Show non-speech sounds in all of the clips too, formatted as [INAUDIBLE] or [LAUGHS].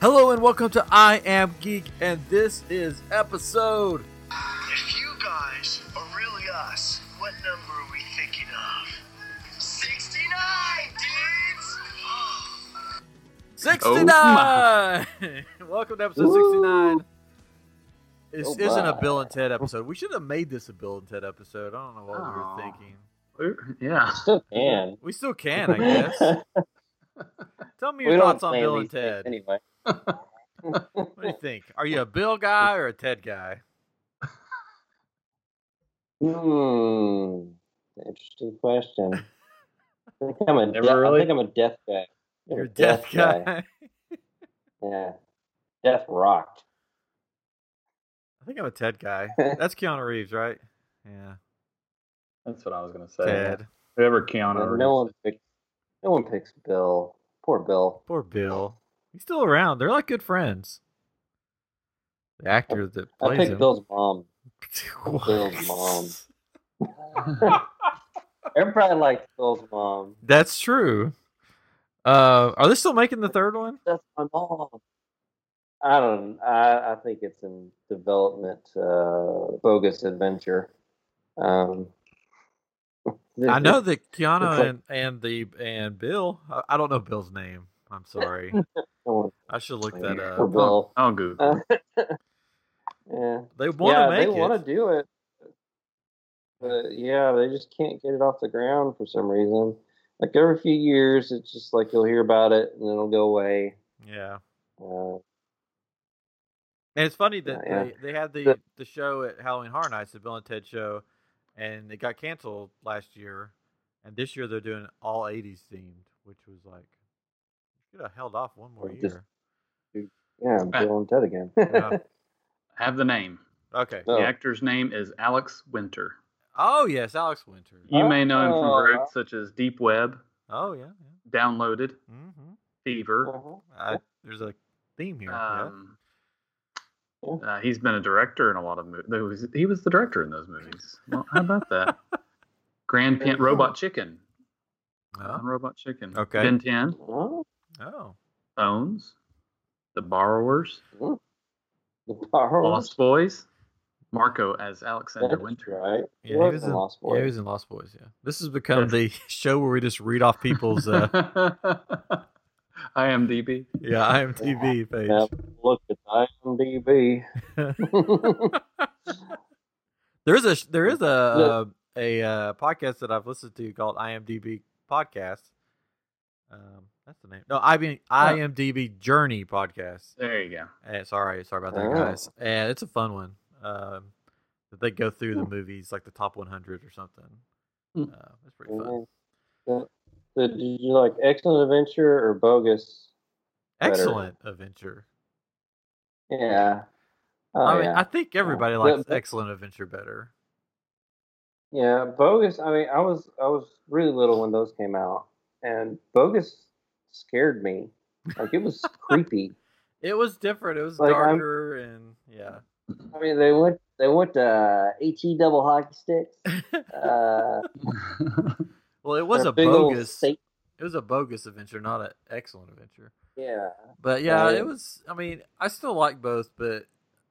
Hello and welcome to I Am Geek, and this is episode. If you guys are really us, what number are we thinking of? 69, dudes! 69! Welcome to episode 69. This Oh, isn't a. Bill and Ted episode. We should have made this a Bill and Ted episode. I don't know what we Oh. were thinking. We're- Yeah. Still can. We still can, I guess. [LAUGHS] Tell me your don't thoughts on Bill and Ted. anyway. What do you [LAUGHS] think? Are you a Bill guy or a Ted guy? Hmm. Interesting question. I think I'm a Never death, really- I think I'm a death guy. I'm You're a a death guy. [LAUGHS] Yeah. Death rocked. I think I'm a Ted guy. [LAUGHS] That's Keanu Reeves, right? Yeah. That's what I was gonna say. Ted. Whoever Keanu. no Reeves one is. picks. No one picks Bill. Poor Bill. Poor Bill. He's still around. They're like good friends. The actor that I plays picked him. Bill's mom. [LAUGHS] What? Bill's mom. [LAUGHS] Everybody likes Bill's mom. That's true. Uh, are they still making the third one? That's my mom. I don't. I I think it's in development. Uh, bogus adventure. Um, I know that [LAUGHS] Keanu like- and, and the and Bill. I, I don't know Bill's name. I'm sorry. Oh, I should look that up. Bill. I'll Google. Uh, [LAUGHS] yeah, They want yeah, to make they it. want to do it, but yeah, they just can't get it off the ground for some reason. Like every few years, it's just like you'll hear about it and it'll go away. Yeah. Uh, And it's funny that Yeah, yeah. they, they had the, The- the show at Halloween Horror Nights, the Bill and Ted show, and it got canceled last year. And this year they're doing all 80s themed, which was like, you could have held off one more Well, just- year. yeah, Bill and Ted again. Yeah. [LAUGHS] Have the name. Okay. Oh. The actor's name is Alex Winter. Oh, yes, Alex Winter. You may know him from Oh. works such as Deep Web, Oh, yeah. yeah. Downloaded, yeah. hmm Fever. Uh-huh. I, there's a theme here. Um, Yeah. uh, he's been a director in a lot of movies. He was the director in those movies. Well, how about that? Grand Pan Robot Chicken. Oh. Robot Chicken. Okay. Ben 10. Oh, oh. Phones. The Borrowers. the Borrowers. Lost Boys. Marko as Alexander That's Winter. right. Yeah, was he was in in Lost Yeah, he Boys. was in Lost Boys. Yeah, this has become Yes. the [LAUGHS] show where we just read off people's uh, [LAUGHS] IMDb. yeah IMDb page. Now, look at IMDb. [LAUGHS] There is a there is a uh, a uh, podcast that I've listened to called IMDb Podcast. Um, that's the name. No, I mean IMDb Journey Podcast. There you go. And sorry, sorry about that, Oh. guys. And it's a fun one. Um, that they go through the movies like the top 100 or something. Hmm. Uh, that's pretty fun. So, so did you like Excellent Adventure or Bogus? better? Excellent adventure. Yeah. Oh, I mean, yeah. I think everybody But- likes but- Excellent Adventure better. yeah, Bogus. I mean, I was I was really little when those came out, and Bogus scared me. Like it was [LAUGHS] creepy. It was different. It was Like, I'm- darker and yeah. I mean, they went they went to he double hockey sticks. [LAUGHS] Uh, Well, it was a bogus. It was a bogus adventure, not an excellent adventure. Yeah. But yeah, it was. I mean, I still like both, but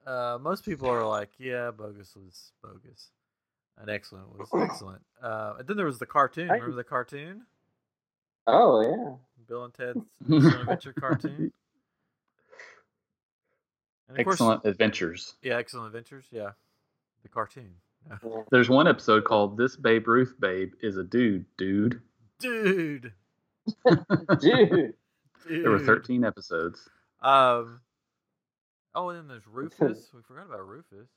uh, most people are like, yeah, bogus was bogus, and excellent was [CLEARS THROAT] excellent. Uh, and then there was the cartoon. Remember the cartoon? Oh yeah. Bill and Ted's Excellent [LAUGHS] Adventure cartoon. And of course- Excellent Adventures. yeah, Excellent Adventures. Yeah, the cartoon. Yeah. [LAUGHS] Yeah. There's one episode called "This Babe Ruth Babe is a Dude, Dude." Dude, Dude. There were 13 episodes. Um. Oh, and then there's Rufus. [LAUGHS] We forgot about Rufus.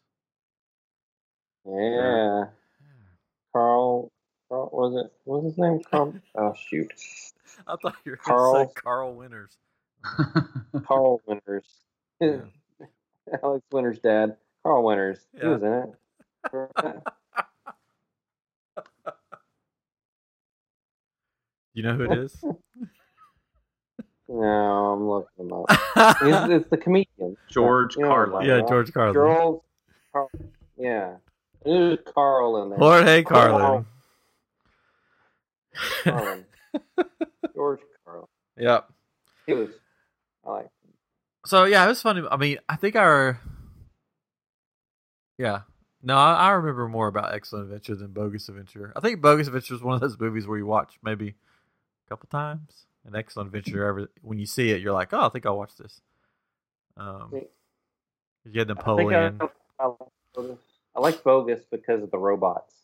Yeah. Carl. Carl was it? What was his name? Carl. Oh shoot. [LAUGHS] I thought you were Carl. say Carl Winters. [LAUGHS] [LAUGHS] Carl Winters. Yeah. Alex Winters' dad. Carl Winters. He was in it. You know who it is? no, I'm looking him up. It's, it's the comedian. George You know Carlin. yeah. George Carlin. Charles. Carl, yeah. There's Carl in there. Jorge Carlin. Carlin. [LAUGHS] George Carlin. Yep. He was. I like. So yeah, it was funny. I mean, I think our yeah. No, I, I remember more about Excellent Adventure than Bogus Adventure. I think Bogus Adventure is one of those movies where you watch maybe a couple times, and Excellent Adventure, ever when you see it, you're like, oh, I think I'll watch this. Um, you had Napoleon. I, I, Bogus. I like Bogus because of the robots.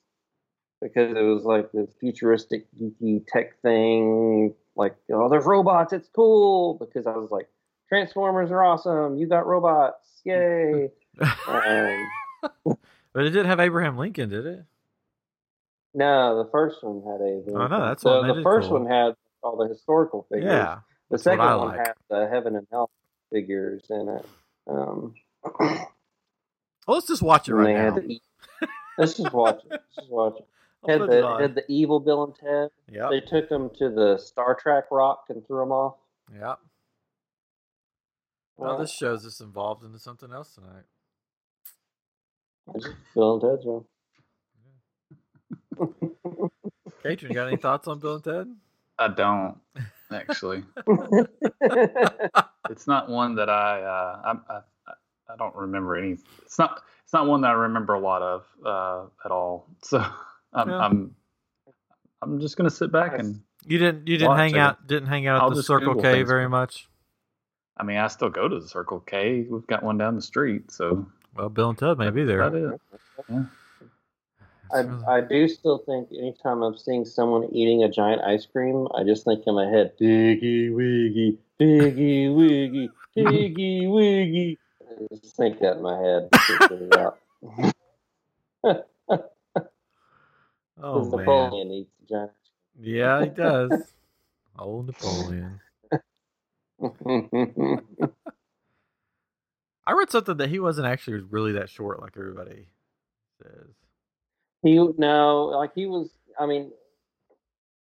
Because it was like this futuristic, geeky tech thing. Like, oh, there's robots. It's cool. Because I was like, Transformers are awesome. You got robots. Yay. [LAUGHS] um, but it didn't have Abraham Lincoln, did it? no, the first one had a. Oh, no, that's the, what the first cool. one had all the historical figures. Yeah. The second one like. had the heaven and hell figures in it. Um, Well, let's just watch it right now. the, let's just watch it. Let's just watch it. I'll Had the, on. had the evil Bill and Ted. Yeah. They took them to the Star Trek rock and threw them off. Yeah. Well, this shows us involved into something else tonight. It's just Bill and Ted show. [LAUGHS] Katrin, you got any thoughts on Bill and Ted? I don't actually. [LAUGHS] It's not one that I uh, I'm- I, I I don't remember any. It's not it's not one that I remember a lot of uh, at all. So I'm Yeah. I'm I'm just gonna sit back and You didn't. You didn't hang it. out. Didn't hang out at I'll the Circle Google K things. very much. I mean I still go to the Circle K. We've got one down the street, so Well, Bill and Ted may be there. About it. I, I do still think anytime I'm seeing someone eating a giant ice cream, I just think in my head, Diggy Wiggy, Diggy Wiggy, Diggy Wiggy. I just think that in my head. [LAUGHS] [LAUGHS] Can't get it out. Oh man. Napoleon eats giant Yeah, he does. [LAUGHS] Old Napoleon. [LAUGHS] I read something that he wasn't actually really that short, like everybody says. he no, like he was. I mean,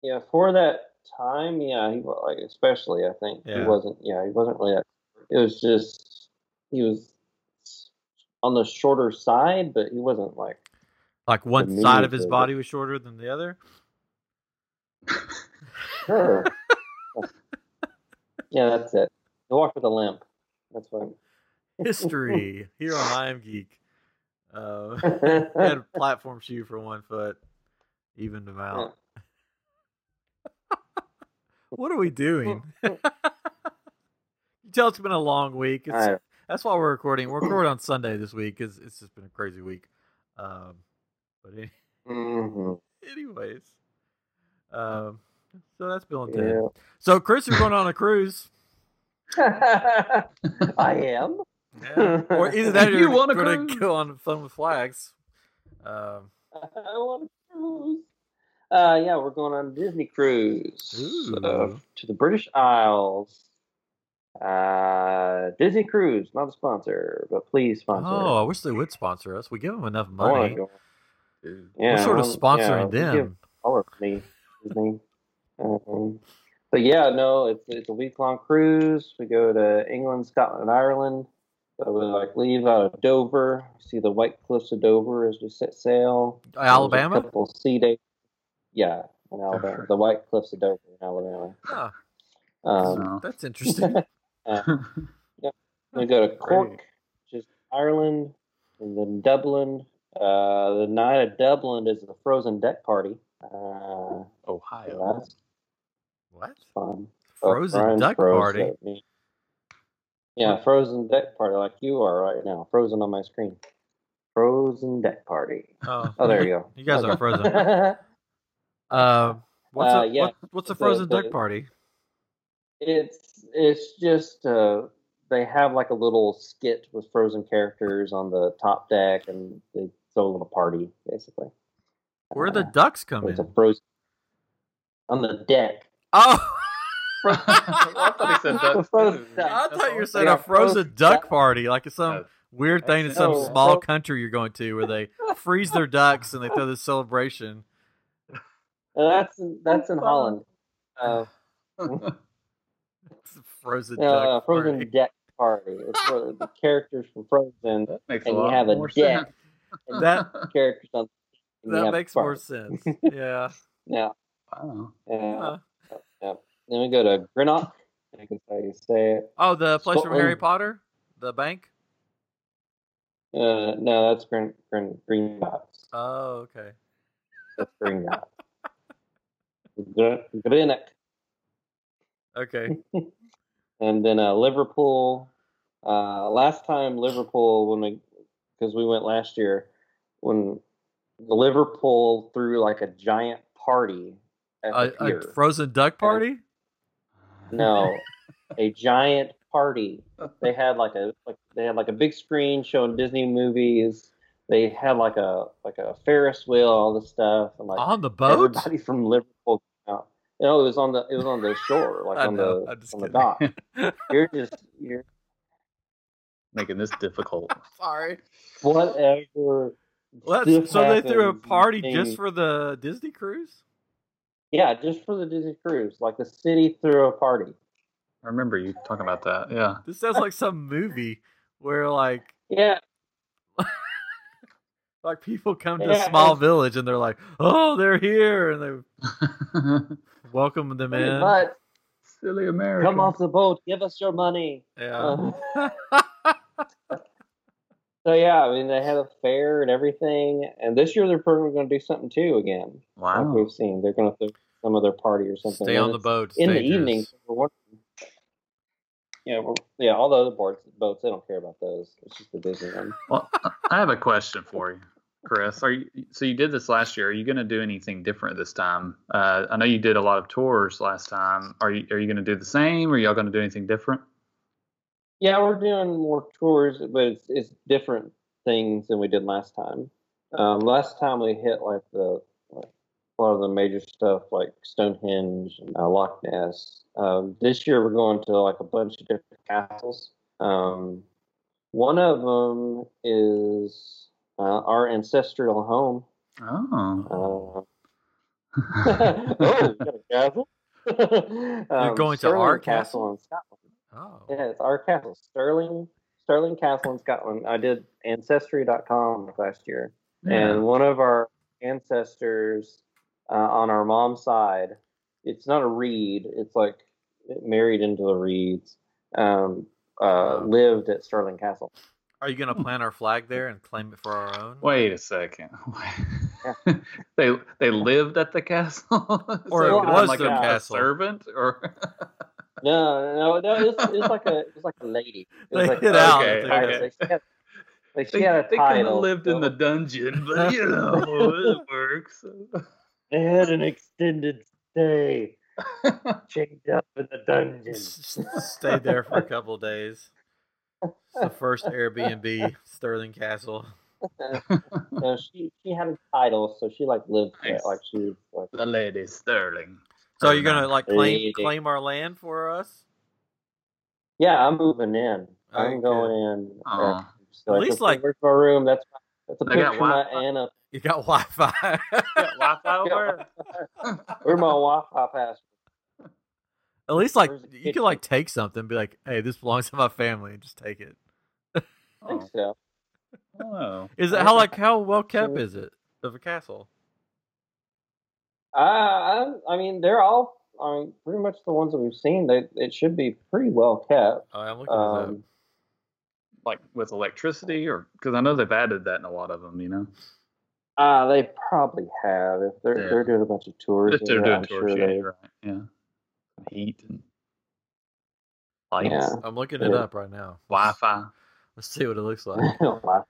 yeah, for that time, yeah, he like especially. I think he wasn't. Yeah, he wasn't really that. It was just he was on the shorter side, but he wasn't like Like one me, side of his the- body was shorter than the other. Sure. [LAUGHS] [LAUGHS] yeah, that's it. He walked with a limp. That's fine. [LAUGHS] History here on I Am Geek. Uh, had a platform shoe for one foot, even him out. What are we doing? you tell it's been a long week. It's, I- that's why we're recording. We're recording on Sunday this week because it's just been a crazy week. Um, but Mhm. [LAUGHS] anyways, um, so that's Bill and Ted. Yeah. So Chris, you're going on a cruise. [LAUGHS] I am. Yeah. Or either that [LAUGHS] or You want to go on Fun with Flags. Um, I want to cruise. Uh, yeah, we're going on a Disney cruise uh, to the British Isles. Uh, Disney Cruise, not a sponsor, but please sponsor. oh, I wish they would sponsor us. We give them enough money. go. Dude. Yeah, We're sort of um, sponsoring yeah, we give them. all our money, Disney. Um, but yeah, no, it's it's a week long cruise. We go to England, Scotland, and Ireland. So we like leave out of Dover, see the White Cliffs of Dover as we set sail. There's a Alabama? couple sea days. Yeah, in Alabama, the White Cliffs of Dover in Alabama. Huh, Um, No. that's interesting. [LAUGHS] [LAUGHS] yeah we go to Cork, Great. which is Ireland, and then Dublin. Uh, the night of Dublin is the frozen deck party. Uh, Ohio. what? fun. Frozen duck party. Yeah, frozen deck party like you are right now. Frozen on my screen. Frozen deck party. Oh, Oh, there you go. [LAUGHS] You guys are frozen. Um, [LAUGHS] what's Uh, a, yeah. what, what's a frozen the- duck party? it's it's just uh, they have like a little skit with frozen characters on the top deck, and they throw a little party basically. Where the Uh, ducks come it's a frozen on the deck. Oh, [LAUGHS] I thought he said [LAUGHS] ducks, Frozen too. duck. I thought you were saying Yeah, a frozen frozen duck duck. party, like it's some Uh, weird thing in some small No. country you're going to where they freeze their ducks and they throw this celebration. Uh, that's that's in Holland. [LAUGHS] Uh, It's a frozen uh, duck frozen party. deck party. It's where the characters from Frozen that makes a And you lot have a more deck. sense. And That [LAUGHS] characters on. that makes more sense. [LAUGHS] Yeah. Yeah. Wow. yeah. Uh, yeah. Then we go to Greenock, I think is how you say it. Oh, the place from Harry Potter, the bank. Uh, no, that's green, green, Gringotts. Oh, okay. That's Gringotts. [LAUGHS] Gr- Greenock. Okay. And then uh, Liverpool. Uh, last time Liverpool, when we, because we went last year, when Liverpool threw like a giant party A, a frozen duck party. no, [LAUGHS] a giant party. They had like a like they had like a big screen showing Disney movies. They had like a like a Ferris wheel, all this stuff, and like On the boat. everybody from Liverpool. You know, it was on the it was on the shore, [LAUGHS] like on know, the on the dock. [LAUGHS] You're just you're Making this difficult. [LAUGHS] Sorry. whatever. Well, that's, stuff so they threw a party things- just for the Disney cruise. yeah, just for the Disney cruise. Like the city threw a party. I remember you talking about that. Yeah. This sounds like some movie where like Yeah, [LAUGHS] like people come to Yeah, a small village and they're like, oh, they're here, and they [LAUGHS] welcome them in. but Silly America. come off the boat, give us your money. Yeah. Uh, So yeah, I mean they had a fair and everything, and this year they're probably going to do something too again. Like Wow. we've seen, they're going to throw some other party or something. Stay And on the boat. In the evening. so Yeah, yeah. All the other boats, boats, they don't care about those. It's just the Disney one. Well, I have a question for you, Chris. Are you so you did this last year? Are you going to do anything different this time? Uh, I know you did a lot of tours last time. Are you are you going to do the same? Or are y'all going to do anything different? Yeah, we're doing more tours, but it's it's different things than we did last time. Um, last time we hit like the like, a lot of the major stuff like Stonehenge and uh, Loch Ness. Um, this year we're going to like a bunch of different castles. Um, one of them is uh, our ancestral home. Oh. Uh, [LAUGHS] oh, got a castle. [LAUGHS] um, going to our castle in Scotland. Oh. Yeah, it's our castle, Stirling, Stirling Castle in Scotland. I did Ancestry.com last year, Yeah. and one of our ancestors uh, on our mom's side, it's not a reed, it's like married into the reeds, um, uh, Oh. lived at Stirling Castle. Are you gonna plant our flag there and claim it for our own? Wait a second. [LAUGHS] [LAUGHS] they they lived at the castle, [LAUGHS] Or So I'm was like their a, a castle. servant, or No, no, no, it's, it's like a, it's like a lady. It was They like hid out. Okay, at the title. okay. Like, she had, like she they, had a they couldn't have title. lived in the dungeon, but you know it [LAUGHS] works. They had an extended stay, chained up in the dungeon. S- s- Stayed there for a couple of days. It's the first Airbnb, Stirling Castle. [LAUGHS] no, she she had a title, so she like lived there, like she was like. the lady Stirling. So you're gonna like claim claim our land for us? Yeah, I'm moving in. Alright, I'm going in. Uh, so At I least, can- like- where's my room? That's that's a They got picture of my Anna. You got Wi-Fi. Wi-Fi [LAUGHS] over? Where's my [LAUGHS] Wi-Fi password? At least like you can like take something, and be like, "Hey, this belongs to my family," and just take it. I think Oh, so. oh. Is it how like how well kept is it of a castle? I, I I mean they're all I mean pretty much the ones that we've seen. They it should be pretty well kept. Oh, I'm looking it up. Um, like with electricity, or because I know they've added that in a lot of them. You know, uh, they probably have if they're Yeah. they're doing a bunch of tours. if they're yeah, doing I'm tours, sure yeah, they- right. Yeah, heat and lights, Yeah. I'm looking it up right now. Wi-Fi. Let's see what it looks like. [LAUGHS] Wi-Fi.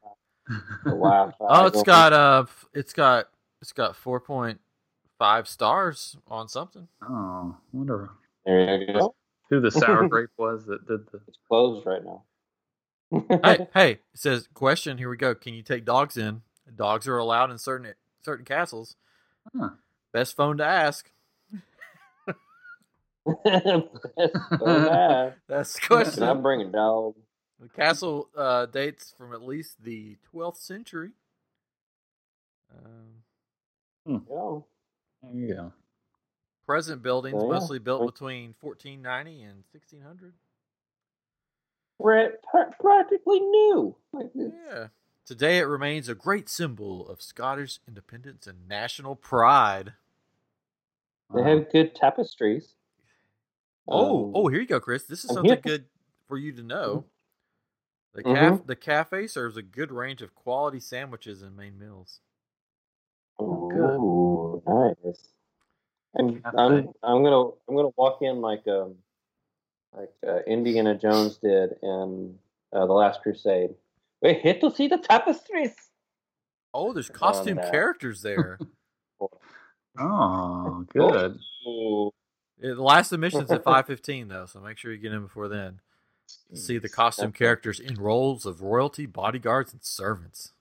Wi-Fi. Oh, it's got uh, it's got it's got four point five stars on something. Oh, wonder There you go. who the sour [LAUGHS] grape was that did the. It's closed right now. hey, [LAUGHS] hey, it says question. Here we go. Can you take dogs in? Dogs are allowed in certain certain castles. Huh. Best phone to ask. [LAUGHS] That's the question. I'm bringing dog. The castle uh, dates from at least the 12th century. Um, Yeah. There you go. present buildings Oh, yeah. mostly built between 1490 and 1600. We're pra- practically new. Like, Yeah. Today it remains a great symbol of Scottish independence and national pride. They have good tapestries. Oh, Um, oh, here you go, Chris. This is something good for you to know. The Mhm. caf- the cafe serves a good range of quality sandwiches and main meals. Oh, good. Ooh, nice. And I'm I'm gonna I'm gonna walk in like um like uh, Indiana Jones did in uh, the Last Crusade. We're here to see the tapestries. Oh, there's costume uh, characters [LAUGHS] there. Oh, good. Ooh. Yeah, the last admission's at five fifteen though, so make sure you get in before then. See the costume Okay. characters in roles of royalty, bodyguards, and servants.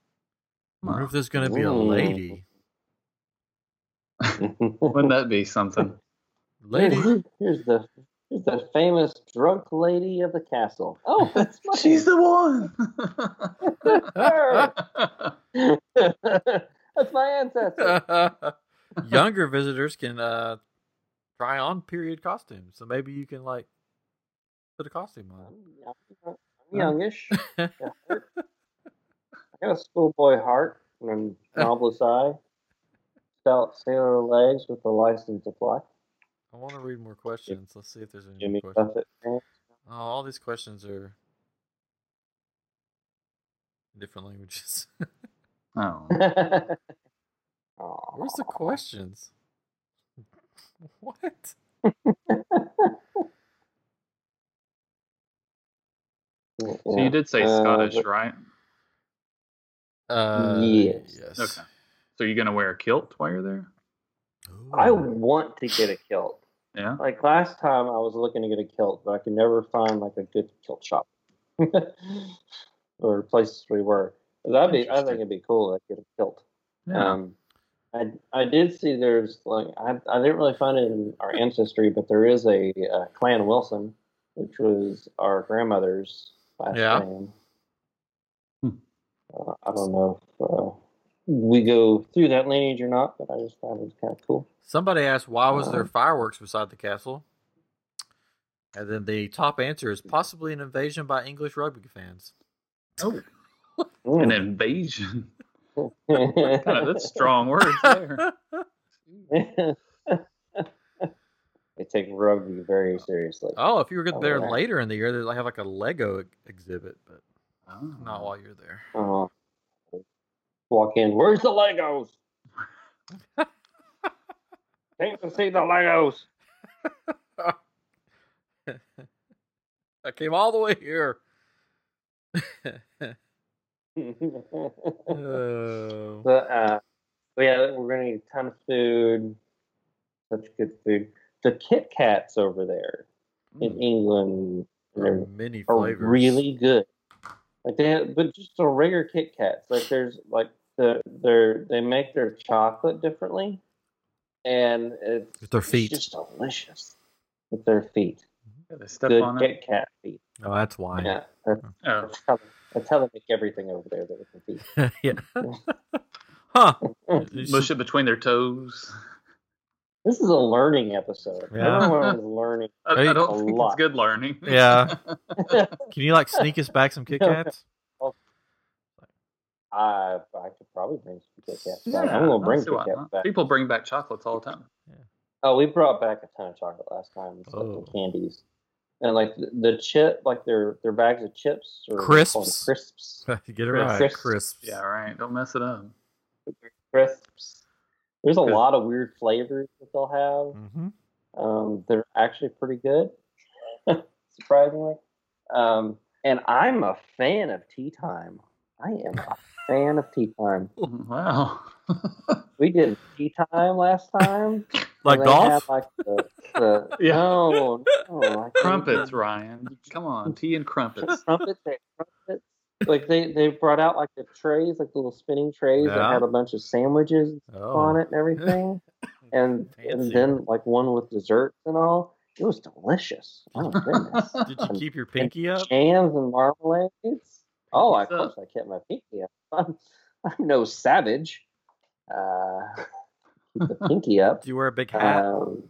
I wonder if there's going to be a lady. Wouldn't that be something? [LAUGHS] Lady. Here's the here's the famous drunk lady of the castle. Oh, [LAUGHS] that's my She's the one. [LAUGHS] that's my ancestor. Younger visitors can uh, try on period costumes, so maybe you can like put a costume on. I'm youngish. Got heart. I got a schoolboy heart and a novelist eye. Stout sailor legs with a license to fly. I want to read more questions. Let's see if there's any Jimmy more questions. Buffett. Oh, all these questions are different languages. oh. [LAUGHS] Where's the questions? [LAUGHS] What? So you did say [LAUGHS] Uh, Scottish, but- right? Uh, Yes. Yes. Okay. So you're gonna wear a kilt while you're there? I want to get a kilt. Yeah. Like last time, I was looking to get a kilt, but I could never find like a good kilt shop [LAUGHS] or places we were. But That'd be. I think it'd be cool to get a kilt. Yeah. Um, I I did see there's like I I didn't really find it in our ancestry, but there is a, uh Clan Wilson, which was our grandmother's last Yeah. name. Hmm. Uh, I don't know if uh, we go through that lineage or not, but I just thought it was kind of cool. Somebody asked why was there Uh, fireworks beside the castle, and then the top answer is possibly an invasion by English rugby fans. oh, an invasion. [LAUGHS] kind of that's strong words there. [LAUGHS] they take rugby very seriously. oh, if you were Oh, there yeah. later in the year, they have like a Lego exhibit, but Oh. not while you're there. Uh, walk in. Where's the Legos? [LAUGHS] Came to see the Legos. [LAUGHS] I came all the way here. [LAUGHS] oh. but uh, but yeah, we're gonna eat a ton of food. Such good food. The Kit Kats over there in Mm, England are they're, many are flavors. really good. Like they, have, but just a regular Kit Kats. Like there's like the they're they make their chocolate differently, and it's, With their it's feet. just delicious with their feet. Yeah, they step good on Kit it. Kat feet. Oh, that's why. Yeah, that's, Oh. that's, how, that's how they make everything over there. That with their feet. [LAUGHS] yeah. [LAUGHS] huh. You [LAUGHS] Mush it between their toes. This is a learning episode. Yeah. Everyone [LAUGHS] is learning. I, Hey, I a don't think lot. it's good learning. [LAUGHS] Yeah. [LAUGHS] Can you like sneak us back some Kit Kats? Oh. I I could probably bring some Kit Kats back. Yeah, I'm gonna bring see Kit Kats back. People bring back chocolates all the time. Yeah. Oh, we brought back a ton of chocolate last time. Stuff Oh. and candies, and like the, the chip, like their their bags of chips or Crisps. crisps, Get it Crisps. right. Crisps. Crisps. Yeah, right. Don't mess it up. crisps. There's a Cause- lot of weird flavors that they'll have. Mm-hmm. Um, they're actually pretty good, [LAUGHS] surprisingly. Um, and I'm a fan of tea time. I am a [LAUGHS] fan of tea time. Wow. [LAUGHS] We did tea time last time. Like and golf? like the, the Yeah. no, no, crumpets. Ryan. Come on, tea and crumpets. Trumpets, they had trumpets. Like they, they brought out like the trays, like the little spinning trays that had a bunch of sandwiches Oh. on it and everything. [LAUGHS] And Fancy. and then like one with desserts and all. It was delicious. Oh goodness. [LAUGHS] Did you keep your pinky up? Jams and marmalades. Oh, of Pinkies course I kept my pinky up. [LAUGHS] I'm, I'm no savage. Uh, keep the pinky up. Do you wear a big hat? Um,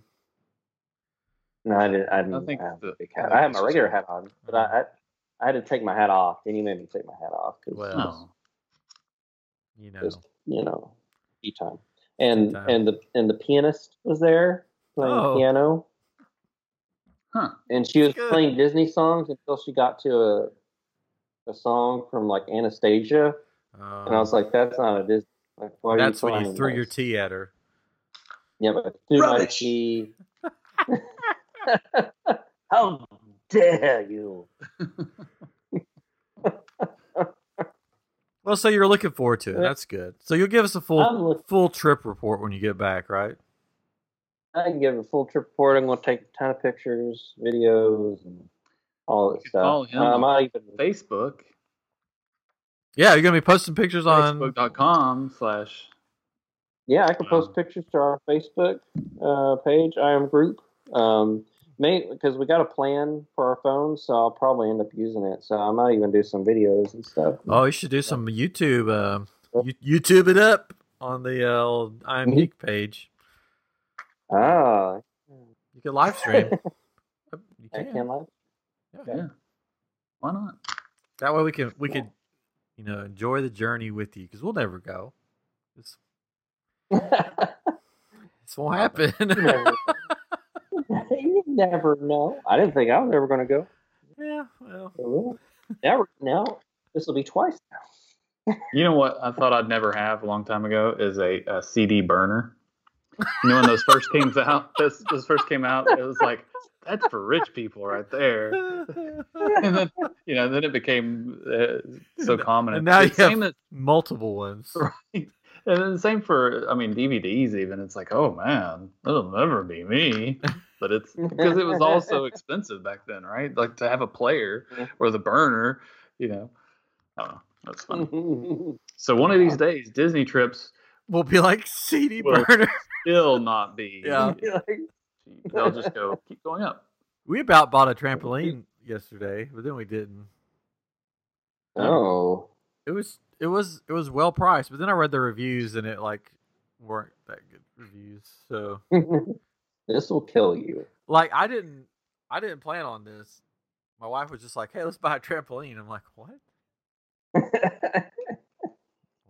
no, I didn't. I didn't I think have the- a big hat. I had my regular hat on, but I, I, I had to take my hat off. Then he made me take my hat off because Well. Oh. you know. just you know, tea time. And time. and the and the pianist was there playing Oh. piano. Huh. and she was Good. playing Disney songs until she got to a a song from like Anastasia, and I was oh. like, "That's not a Disney." Like, why that's you when you playing threw your tea at her. Yeah, but too much Rubbish. tea. [LAUGHS] [LAUGHS] How dare you? [LAUGHS] Well, so you're looking forward to it. That's good. So you'll give us a full look- full trip report when you get back, right? I can give a full trip report. I'm going to take a ton of pictures, videos, and all that You stuff. follow him Uh, I on might even Facebook, Yeah, you're gonna be posting pictures on. facebook.com slash. Yeah, I can post Um, pictures to our Facebook uh, page, I am group. Um, main because we got a plan for our phones, so I'll probably end up using it. So I might even do some videos and stuff. Oh, you should do some YouTube. Uh, YouTube it up on the uh, old I am Mhm. Geek page. Ah, You can live stream. [LAUGHS] you I can. can like. Yeah. Why not? That way we can we could you know enjoy the journey with you because we'll never go. This [LAUGHS] this won't happen. [LAUGHS] never, know. I didn't think I was ever going to go. yeah, well, Well, Now, now this will be twice now. You know what I thought I'd never have a long time ago is a, a CD burner. You know when those first came out, this, those first came out, it was like that's for rich people right there. And then you know, then it became uh, so common. And now you It's same have multiple ones. Right. And then the same for, I mean, DVDs even. It's like, oh man, that'll never be me. But it's [LAUGHS] because it was all so expensive back then, right? Like to have a player or the burner, you know. I don't know. That's fun. [LAUGHS] So one of these days, Disney trips We'll be like CD Well, burner. still not be. [LAUGHS] Yeah. They'll just go keep going up. We about bought a trampoline yesterday, but then we didn't. oh. It was it was it was well priced, but then I read the reviews and it like weren't that good reviews. So this will kill you. like I didn't I didn't plan on this. My wife was just like, "Hey, let's buy a trampoline." I'm like, "What? [LAUGHS]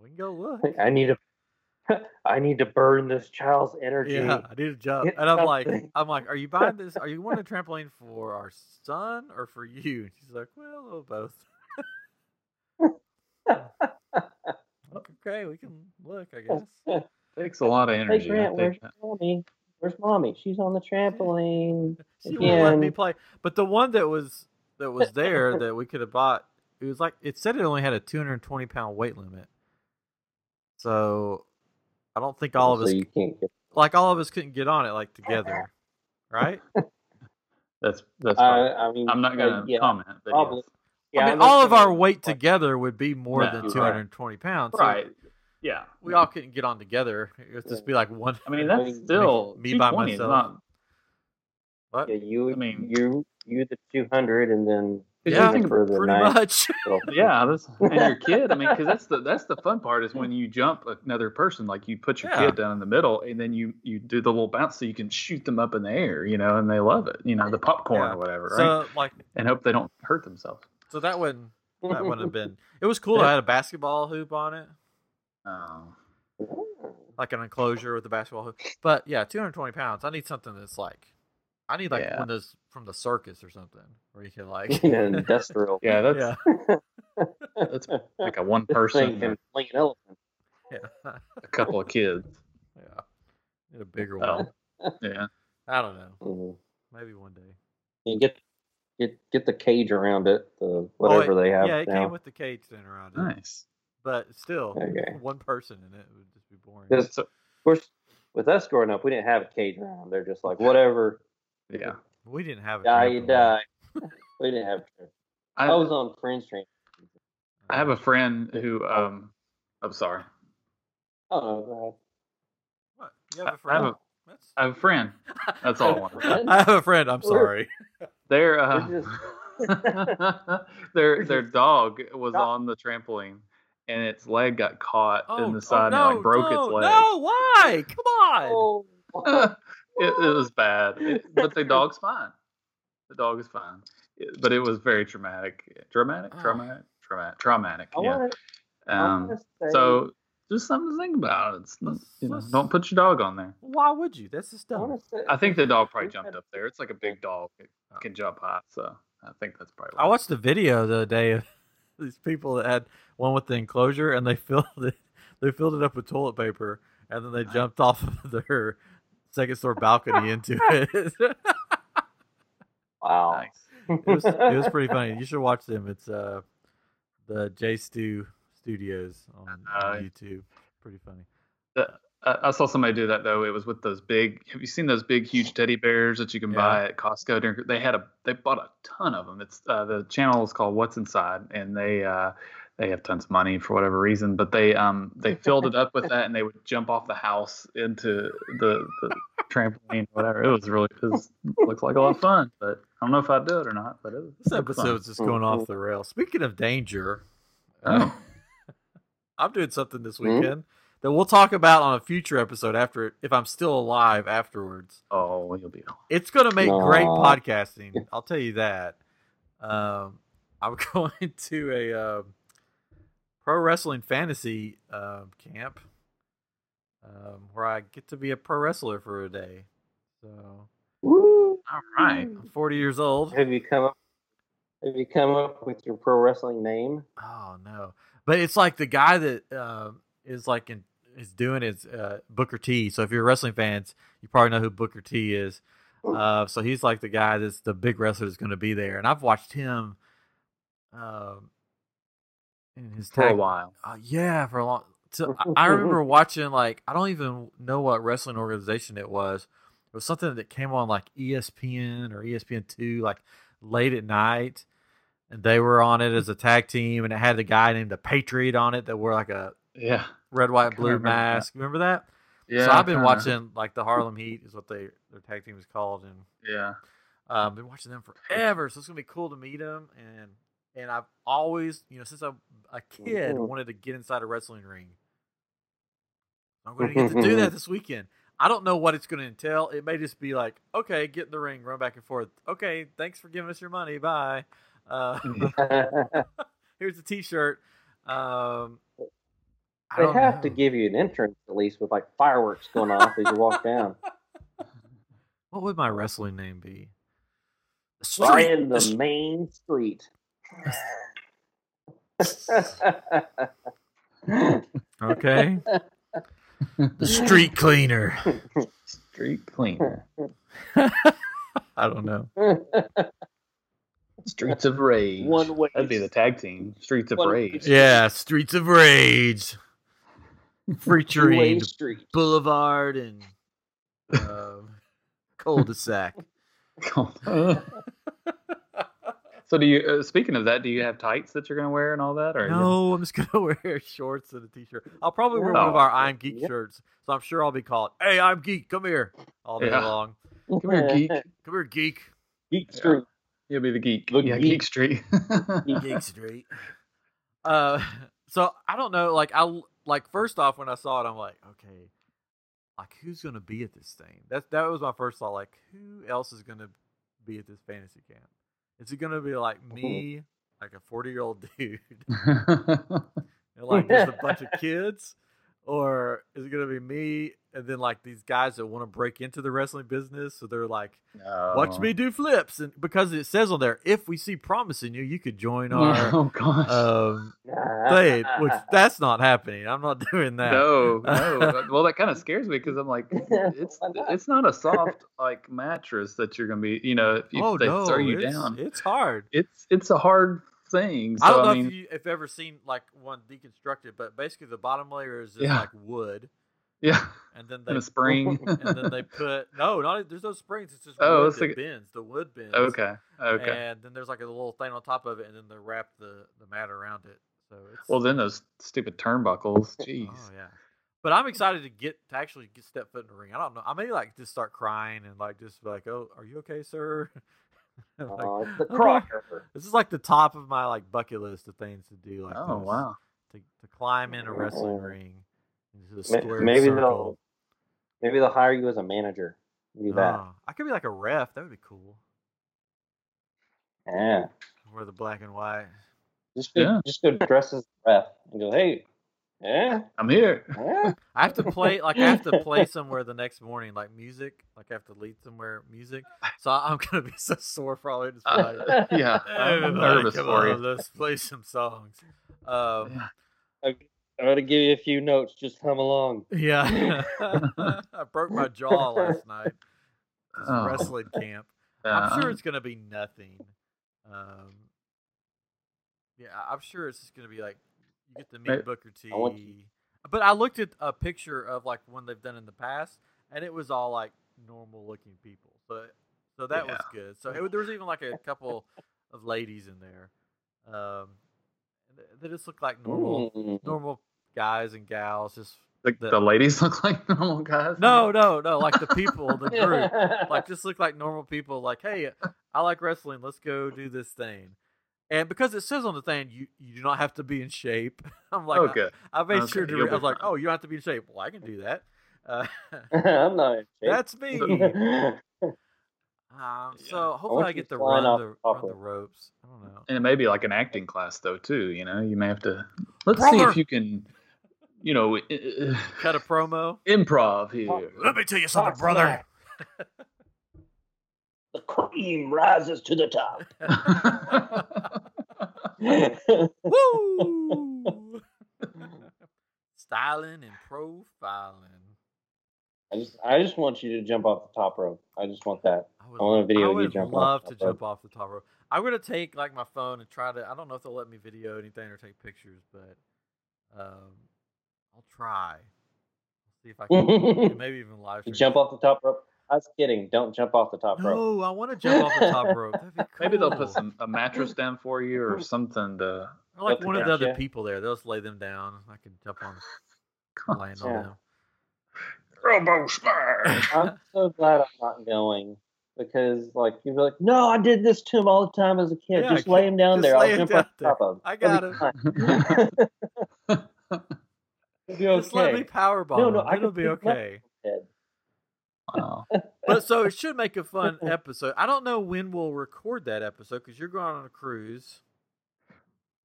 We can go look." I need to. [LAUGHS] I need to burn this child's energy. Yeah, I need a job, Get and I'm like. I'm like, "Are you buying this? Are you wanting a trampoline for our son or for you?" And she's like, "Well, a little both." [LAUGHS] Okay, we can look, I guess. Takes a lot of energy. I Grant, where's think. Mommy? Where's mommy? She's on the trampoline. [LAUGHS] She won't let me play. But the one that was that was there [LAUGHS] that we could have bought, it was like it said it only had a 220 pound weight limit. So I don't think all of us you can't get. like all of us couldn't get on it like together, [LAUGHS] right? That's that's. I, fine. I mean, I'm not uh, gonna yeah, comment. But probably. yes. Yeah, I mean, not all of our weight together would be more No, than right. 220 pounds. So Right. Yeah. We all couldn't get on together. It would just be like one. I mean, [LAUGHS] that's still me by myself. not- What? Yeah, you. I mean- you, you the two hundred, and then Yeah, Ethan for the pretty nine. much. [LAUGHS] [LAUGHS] Yeah, that's and your kid. I mean, because that's the that's the fun part is when you jump another person, like you put your Yeah. kid down in the middle, and then you you do the little bounce so you can shoot them up in the air, you know, and they love it, you know, the popcorn Yeah. or whatever, right? Like, and hope they don't hurt themselves. so that wouldn't that wouldn't have been. It was cool. I had a basketball hoop on it. Um, like an enclosure with a basketball hoop. But yeah, 220 pounds. I need something that's like, I need like Yeah. one of those from the circus or something where you can like, [LAUGHS] In industrial. [LAUGHS] yeah, that's yeah, [LAUGHS] that's like a one person, thing can fling an elephant. yeah, a couple of kids. yeah. Need a bigger Oh. one. Yeah, I don't know. Mhm. Maybe one day. You get get get the cage around it, the Oh, whatever it- they have Yeah, it now. came with the cage thing around it. nice. But still, Okay. one person in it would just be boring. Because of course, with us growing up, we didn't have a cage around. They're just like whatever, Yeah, We didn't have a die you die. [LAUGHS] we didn't have. I, I was on Friends train. I have a friend who, um, I'm sorry, Oh, go What? You have a I friend? have a- That's- I have a friend. That's all I want. [LAUGHS] I have a friend. I'm sorry. [LAUGHS] Their uh, We're their their dog was on the trampoline, and its leg got caught Oh, in the oh, side no, and like broke no, its leg. Oh no, why? [LAUGHS] Come on. Oh, [LAUGHS] it, it was bad, It- but the dog's fine. The dog is fine, It- but it was very traumatic. Dramatic, Oh. traumatic, traumatic, traumatic. I Yeah. want to. Um. So just something to think about. It's not, you know, don't put your dog on there. Why would you? That's just dumb. Honestly, I think the dog probably jumped up there. It's like a big dog. It can jump high, so I think that's probably. I watched the video the other day of [LAUGHS] these people that had one with the enclosure and they filled it they filled it up with toilet paper and then they jumped off of [LAUGHS] their second floor balcony [LAUGHS] into it. it Wow. Nice. was it was pretty funny. You should watch them. It's uh the J Stew Studios on, on Uh, YouTube. Pretty funny. I I saw somebody do that though. It was with those big. Have you seen those big, huge teddy bears that you can Yeah. buy at Costco? During, they had a. They bought a ton of them. It's uh, the channel is called What's Inside, and they uh, they have tons of money for whatever reason. But they um they filled it up with that, and they would jump off the house into the, the trampoline, whatever. It was really it was, looks like a lot of fun. But I don't know if I'd do it or not. But it was This it was fun. just going off the rails. Speaking of danger, Oh. [LAUGHS] I'm doing something this Hmm? weekend that we'll talk about on a future episode after if I'm still alive afterwards. Oh, you'll be. It's going to make great podcasting. [LAUGHS] I'll tell you that. Um, I'm [LAUGHS] going to a um pro wrestling fantasy um, camp um, where I get to be a pro wrestler for a day. So Woo. All right. I'm 40 years old. Have you come up? Have you come up with your pro wrestling name? Oh no! But it's like the guy that um, is like in, is doing is uh, Booker T. So if you're wrestling fans, you probably know who Booker T is. Uh, so he's like the guy that's the big wrestler that's going to be there, and I've watched him. Um, in his For a while. uh, yeah, for a long. So I- I remember [LAUGHS] watching like I don't even know what wrestling organization it was. It was something that came on like ESPN or ESPN two, like late at night, and they were on it as a tag team, and it had the guy named the Patriot on it that wore like a Yeah. Red, white, kinda blue remember that. mask. Remember that? Yeah. so I've been kinda. watching like the Harlem Heat is what they their tag team is called, and Yeah. um, been watching them forever. So it's gonna be cool to meet them, and and I've always, you know, since I'm a kid, Mhm. wanted to get inside a wrestling ring. I'm going to get to do that [LAUGHS] this weekend. I don't know what it's going to entail. It may just be like, okay, get in the ring, run back and forth. Okay, thanks for giving us your money. Bye. Uh, [LAUGHS] [LAUGHS] here's a T-shirt. Um, I they don't have to give you an entrance at least with like fireworks going off as you walk down. [LAUGHS] What would my wrestling name be? Brian the the main street. Okay. [LAUGHS] the street cleaner. Street cleaner. [LAUGHS] I don't know. Streets of Rage. One way. That'd be the tag team. Streets of One- Rage. Yeah, Streets of Rage. [LAUGHS] Two-way Featuring street. Boulevard and um, cul-de-sac. [LAUGHS] [LAUGHS] so do you? Uh, speaking of that, do you have tights that you're gonna wear and all that? Or No, I'm just gonna wear shorts and a t-shirt. I'll probably wear one of Oh. our I'm Geek Yep. shirts, so I'm sure I'll be called, "Hey, I'm Geek, come here," all day Yeah. long. Come here, geek. Come here, Geek. Geek Yeah. Street. You'll be the geek. The yeah, geek. Geek Street. Geek Street. Uh, so I don't know. Like I like first off when I saw it, I'm like, okay, like who's gonna be at this thing? That that was my first thought. Like who else is gonna be at this fantasy camp? Is it gonna be like me, like a 40 year old [LAUGHS] dude, [LAUGHS] and like just a bunch of kids, or is it gonna be me and then like these guys that want to break into the wrestling business? So they're like. Watch Oh. me do flips, and because it says on there, if we see promise in you, you could join our [LAUGHS] Oh gosh. um [LAUGHS] thing, which that's not happening. I'm not [LAUGHS] doing that. no, no. well, that kind of scares me because I'm like, it's not? it's not a soft like mattress that you're gonna be. You know, if, you, oh they no, throw you it's, down, it's hard. it's it's a hard thing. So, I don't know I mean, if you have ever seen like one deconstructed, but basically the bottom layer is just Yeah. like wood, yeah, and then [LAUGHS] they a spring. [LAUGHS] and then they put no, not there's no springs. It's just Oh, wood it's like- bends. The wood bends. okay, okay. And then there's like a little thing on top of it, and then they wrap the the mat around it. So it's Well, then those stupid turnbuckles. Oh, jeez. Oh yeah. But I'm excited to get to actually get step foot in the ring. I don't know. I may like just start crying and like just be like, "Oh, are you okay, sir?" [LAUGHS] [LAUGHS] Like, Oh, it's the okay. Crocker. This is like the top of my like bucket list of things to do. Like, oh this, wow. to to climb in a oh, oh. wrestling Oh. ring into the square Maybe circle. they'll maybe they'll hire you as a manager. Do that. Oh, I could be like a ref. That would be cool. Yeah. Wear the black and white. Just go, Yeah. just go dress as a ref and go, hey, Yeah. I'm here. Yeah. I have to play like I have to play somewhere the next morning, like music. Like I have to lead somewhere music. So I- I'm gonna be so sore probably just [LAUGHS] be like, Uh, yeah, I'm "Everybody, nervous come for you. Let's play some songs. Um, Yeah. I, I'm gonna give you a few notes. Just hum along. yeah, [LAUGHS] [LAUGHS] I broke my jaw last night. Oh. wrestling camp. Yeah, I'm sure it's gonna be nothing. Um, yeah, I'm sure it's just gonna be like you get to meet Right. Booker T. I But I looked at a picture of like one they've done in the past, and it was all like normal looking people. So so that was good. So it, there was even like a couple [LAUGHS] of ladies in there. Um, they just look like normal Mm. normal guys and gals. Just the, the- the ladies [LAUGHS] look like normal guys. no, no, no, like the people, the group. like [LAUGHS] just look like normal people like hey i like wrestling let's go do this thing and because it says on the thing you you do not have to be in shape [LAUGHS] i'm like oh, good. I, I made Okay, sure to you'll re- i was like fine. oh you don't have to be in shape well i can do that uh, [LAUGHS] I'm not. in shape. that's [LAUGHS] me um, so hopefully want i get to run off the, the run the ropes i don't know And it may be like an acting class though too. You know, you may have to. Let's see if you can, you know, uh, cut a promo improv here. let me tell you something, brother. The cream rises to the top. [LAUGHS] [LAUGHS] Woo! styling and profiling I just, I just want you to jump off the top rope. I just want that. I would, I want a video I of you would jump off love to rope. jump off the top rope. I'm gonna take like my phone and try to. I don't know if they'll let me video anything or take pictures, but um, I'll try. I'll see if I can. [LAUGHS] maybe even live stream. jump off the top rope. I was kidding. Don't jump off the top rope. No, I want to jump off the top rope. That'd be cool. [LAUGHS] Maybe they'll put some a mattress down for you or [LAUGHS] something to. I like one of the other against people there. They'll just lay them down. I can jump on, [LAUGHS] land on Yeah. them. Robo smash. I'm so glad I'm not going because, like, you'd be like, "No, I did this to him all the time as a kid. Yeah, just lay him down there. I'll jump down off the top of him. I It'll got be him. It'll be Just let me okay. power bomb No, no, him. I It'll be pick him okay. Head. Wow. But so it should make a fun episode. I don't know when we'll record that episode because you're going on a cruise.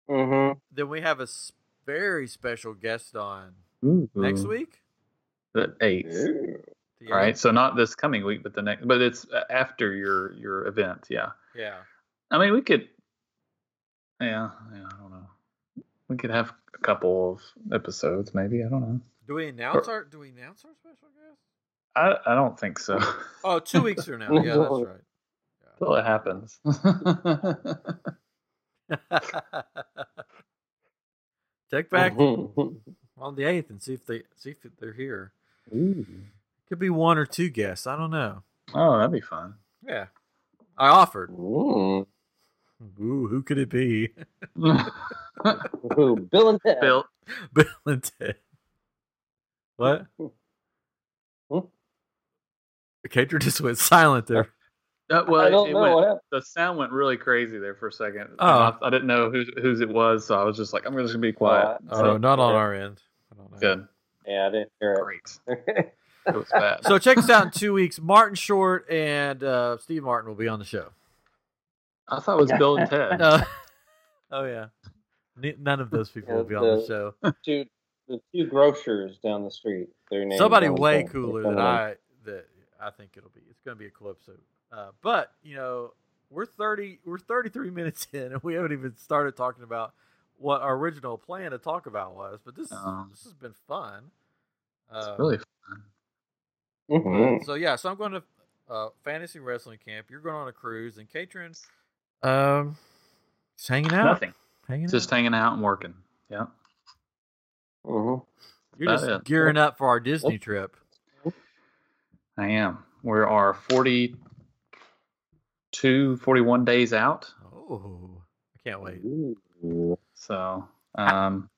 Mm-hmm. Then we have a very special guest on Ooh. next week. The eighth. Yeah. Right. So not this coming week, but the next. But it's uh, after your your event. Yeah. Yeah. I mean, we could. Yeah. Yeah. I don't know. We could have a couple of episodes, maybe. I don't know. Do we announce our Do we announce our special guest? I I don't think so. Oh, two [LAUGHS] weeks from now. Yeah, that's right. Until it happens. [LAUGHS] Check back [LAUGHS] on the eighth and see if they see if they're here. Ooh. Could be one or two guests. I don't know. Oh, that'd be fun. Yeah. I offered. Mm. Ooh, who could it be? Ooh, Bill and Ted. Bill, Bill and Ted. What? The caterer [LAUGHS] just went silent there. uh, well, I don't it know went- what happened. the sound went really crazy there for a second. Oh. I, I didn't know whose whose it was, so I was just like, I'm just gonna be quiet. Uh, Oh, not on our end. I don't know. Good, Yeah, I didn't hear great. it. [LAUGHS] It was bad. So check us out in two weeks. Martin Short and uh, Steve Martin will be on the show. I thought it was Bill and [LAUGHS] Ted. No. oh yeah. None of those people will be on the The- show. two, the two grocers down the street. Their names Somebody way cooler than I that I think it'll be. It's going to be a cool episode. Uh, but you know, we're thirty. We're thirty three [LAUGHS] minutes in, and we haven't even started talking about what our original plan to talk about was. But this Um, this has been fun. It's Uh, really fun. in. Mhm. So yeah, so I'm going to uh, fantasy wrestling camp. You're going on a cruise, and Katrin, um, just hanging out. Nothing. Hanging Just out. hanging out and working. Yeah. Mhm. You're about just it. gearing up for our Disney trip. I am. We are 42, 41 days out. Oh, I can't wait. Ooh. So, um,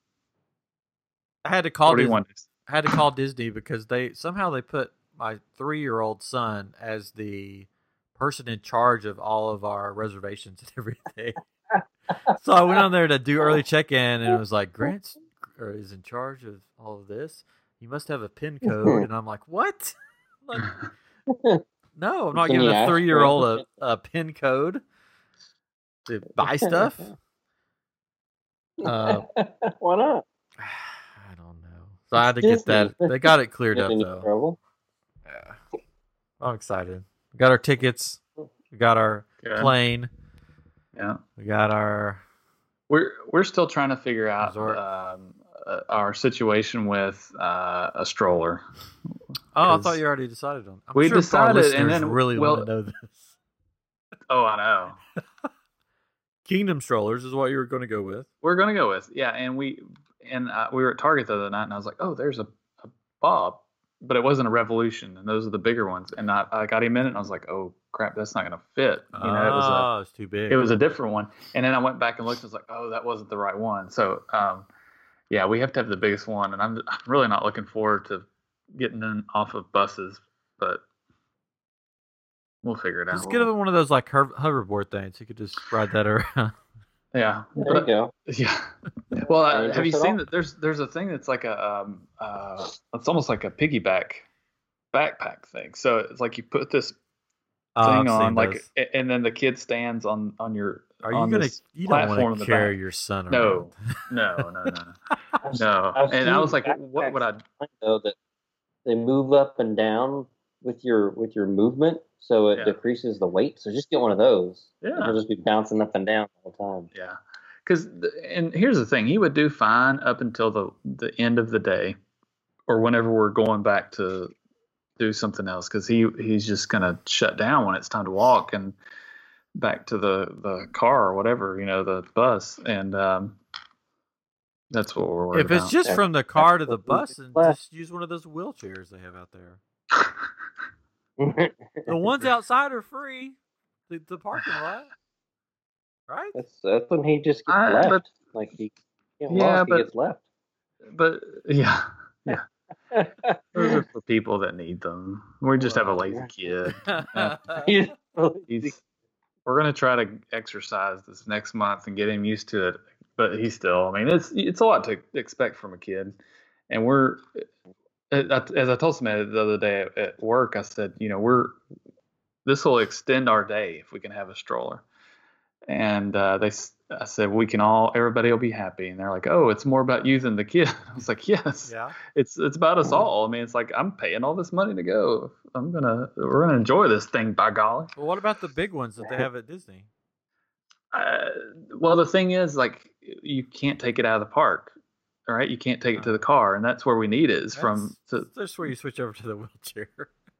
I had to call Disney. 41 days. I had to call Disney because they somehow they put my three year old son as the person in charge of all of our reservations and [LAUGHS] everything. so I went on there to do early check in and it was like Grant is in charge of all of this. You must have a pin code, [LAUGHS] and I'm like, what? Like, [LAUGHS] no, I'm not Can giving a three year old a, a pin code to buy stuff. [LAUGHS] Uh, Why not? [SIGHS] I don't know. So I had to get that. They got it cleared up though. trouble. Yeah. I'm excited. We got our tickets. We got our Good. plane. Yeah. We got our. We're we're still trying to figure out um, our situation with uh, a stroller. Oh, I thought you already decided on. I'm we sure decided, and then- really well- want to know this. Oh, I know. [LAUGHS] Kingdom strollers is what you were going to go with. We're gonna go with yeah, and we and uh, we were at Target the other night, and I was like, oh, there's a, a Bob, but it wasn't a Revolution, and those are the bigger ones. And I, I got him in it, and I was like, oh crap, that's not gonna fit. You know, it was a oh, it's too big. it was a different one. And then I went back and looked and was like, oh, that wasn't the right one. So, um, yeah, we have to have the biggest one. And I'm, I'm really not looking forward to getting in off of buses, but we'll figure it out. Just get him one of those like hover- hoverboard things. You could just ride that around. [LAUGHS] Yeah. There you But- go. [LAUGHS] yeah. Well, uh, have you seen that? There's there's a thing that's like a um uh it's almost like a piggyback backpack thing. So it's like you put this Oh, thing on, like, those. a- and then the kid stands on on your. Are you gonna? You don't want to carry back. your son No. around. [LAUGHS] No, no, no, no. [LAUGHS] I've- No, I've and I was like, what would I? Know that they move up and down with your with your movement, so it Yeah. decreases the weight. So just get one of those. Yeah. It'll just be bouncing up and down all the time. Yeah, because and here's the thing, he would do fine up until the the end of the day, or whenever we're going back to do something else, because he he's just gonna shut down when it's time to walk and back to the the car or whatever, you know, the bus, and um, that's what we're worried If it's about. just Yeah. from the car to the That's what we bus, just and just use one of those wheelchairs they have out there. [LAUGHS] The ones outside are free. The, the parking lot, right? that's that's when he just gets I- left. but- like he gets Yeah, lost, but- he gets left. but yeah, yeah, [LAUGHS] those are for people that need them. We just have a Well, lazy kid. [LAUGHS] He's- he's we're gonna try to exercise this next month and get him used to it but he's still i mean it's it's a lot to expect from a kid. And we're as i told somebody the other day at- work i said you know we're this will extend our day if we can have a stroller. And uh, they i said we can all everybody will be happy and they're like oh it's more about you than the kid [LAUGHS] i was like yes yeah. it's it's about us all i mean it's like i'm paying all this money to go i'm gonna we're gonna enjoy this thing by golly Well, what about the big ones that they have at Disney? Uh, well, the thing is, like, you can't take it out of the park. All right, you can't take it to the car, and that's where we need it. Is from. That's, To, that's where you switch over to the wheelchair.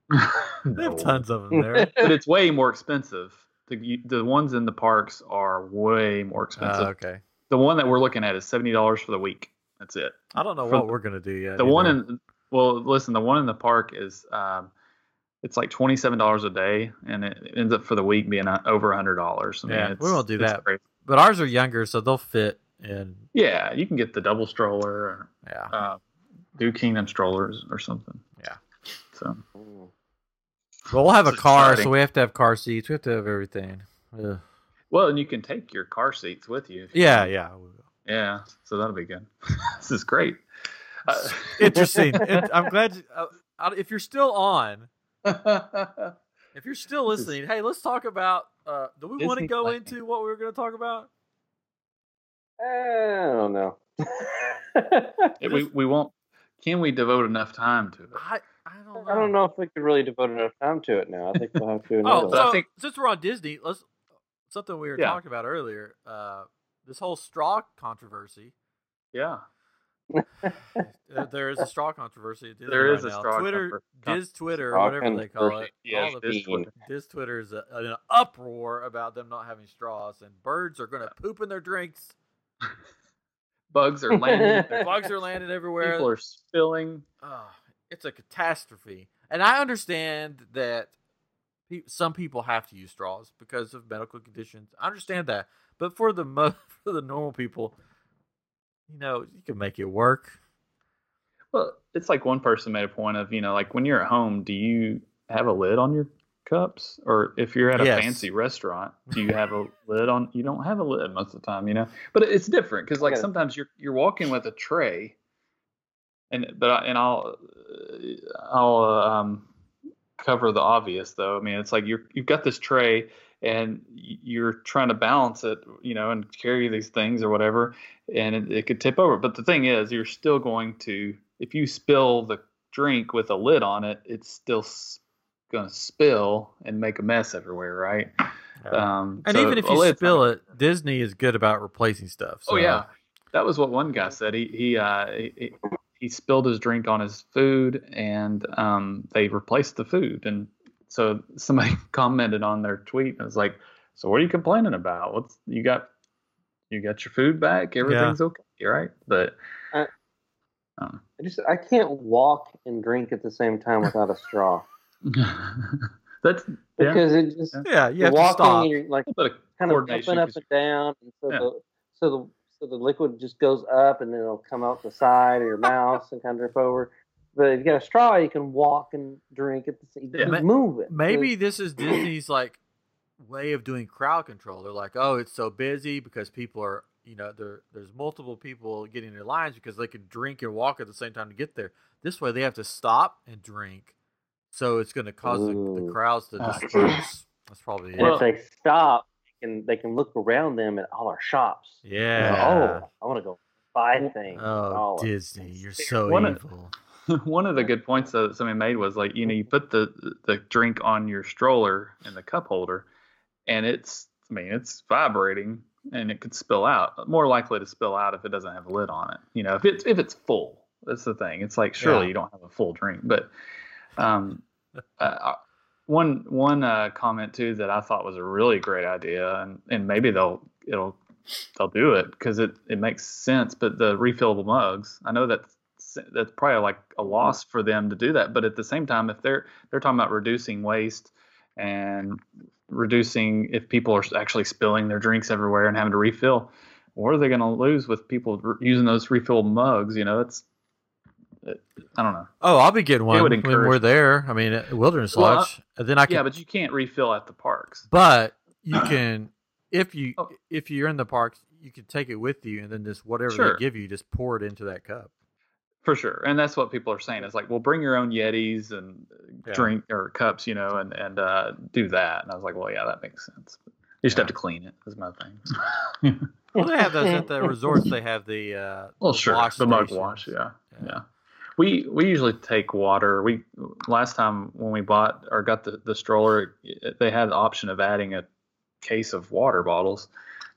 [LAUGHS] They have tons of them there. [LAUGHS] but it's way more expensive. The the ones in the parks are way more expensive. Ah, okay. The one that we're looking at is seventy dollars for the week. That's it. I don't know For what we're gonna do yet. The one in well, listen, the one in the park is um, it's like twenty seven dollars a day, and it ends up for the week being uh, over a hundred dollars. I mean, Yeah, we won't do that. crazy. but ours are younger, so they'll fit in. Yeah, you can get the double stroller or Yeah. uh, do Kingdom strollers or something. Yeah. So But we'll have a car, exciting. so we have to have car seats. We have to have everything. Ugh. well, and you can take your car seats with you. you Yeah, want. yeah. yeah. So that'll be good. [LAUGHS] this is great. Uh, Interesting. [LAUGHS] It- I'm glad. You, uh, if you're still on, [LAUGHS] if you're still listening, hey, let's talk about. Uh, do we want to go planning. into what we were going to talk about? I don't know. we we won't. Can we devote enough time to it? I I don't know. I don't know if we could really devote enough time to it now. I think we'll have to. [LAUGHS] Oh, But I so think- since we're on Disney, let's something we were Yeah. talking about earlier. Uh, this whole straw controversy. Yeah. [SIGHS] Uh, there is a straw controversy. At There right is a now. straw Twitter, controversy. Diz Twitter, or Straw whatever they call it. controversy. Yeah, Diz Diz Twitter. Diz Twitter is a, an uproar about them not having straws, and birds are going to poop in their drinks. [LAUGHS] Bugs are landing. [LAUGHS] Bugs are landing everywhere. People are spilling. Oh, it's a catastrophe. And I understand that pe- some people have to use straws because of medical conditions. I understand that. But for the mo- [LAUGHS] for the normal people, you know, you can make it work. Well, it's like one person made a point of, you know, like when you're at home, do you have a lid on your cups? Or if you're at a Yes. fancy restaurant, do you have a [LAUGHS] lid on? You don't have a lid most of the time, you know. But it's different because, like, Okay. sometimes you're you're walking with a tray, and but I, and I'll I'll uh, um, cover the obvious though. I mean, it's like you're you've got this tray and you're trying to balance it, you know, and carry these things or whatever, and it, it could tip over. But the thing is, you're still going to if you spill the drink with a lid on it, it's still gonna spill and make a mess everywhere, right? Um, and so even if you lid's spill it, Disney is good about replacing stuff. Oh yeah, that was what one guy said. He he uh, he, he spilled his drink on his food, and um, they replaced the food. And so somebody [LAUGHS] commented on their tweet, and was like, "So what are you complaining about? What's you got? You got your food back? Everything's okay, right?" But Uh, um, I just I can't walk and drink at the same time without a straw [LAUGHS] that's yeah, because it just yeah, you you're walking stop. and you're like a little bit of kind of coordination. jumping up 'cause- and down, and so Yeah. the so the so the liquid just goes up and then it'll come out the side of your mouth and kind of drip over. But if you got a straw, you can walk and drink at the same. Yeah. Just move it. Maybe this is Disney's like way of doing crowd control. They're like, oh, it's so busy because people are, you know, there there's multiple people getting in their lines because they can drink and walk at the same time to get there. This way, they have to stop and drink, so it's going to cause the, the crowds to Ah. disperse. That's probably it. And if they stop, they can they can look around them at all our shops. yeah. Oh, I want to go buy things. Oh, all. Disney, you're so One of- evil. [LAUGHS] one of the good points that somebody made was like you know you put the the drink on your stroller in the cup holder and it's i mean it's vibrating and it could spill out more likely to spill out if it doesn't have a lid on it you know if it's if it's full that's the thing it's like surely Yeah. you don't have a full drink but um [LAUGHS] uh, one one uh, comment too that i thought was a really great idea and and maybe they'll it'll they'll do it because it it makes sense but the refillable mugs i know that's that's probably like a loss for them to do that but at the same time if they're they're talking about reducing waste and reducing if people are actually spilling their drinks everywhere and having to refill what are they going to lose with people using those refill mugs? You know it's it, i don't know Oh, I'll be getting one would when we're there. I mean, at Wilderness Well, Lodge, and then I can. yeah but you can't refill at the parks But you can, if you Oh. if you're in the parks, you can take it with you, and then just whatever Sure. they give you, just pour it into that cup. For sure, and that's what people are saying. It's like, well, bring your own Yetis and uh, Yeah. drink or cups, you know, and and uh, do that. And I was like, well, yeah, that makes sense. But you just Yeah. have to clean it. it. Is my thing. Well, they have those at the [LAUGHS] resorts. They have the uh, well, the sure, wash the mug stations. wash, yeah, Yeah. yeah. We we usually take water. We last time when we bought or got the the stroller, they had the option of adding a case of water bottles,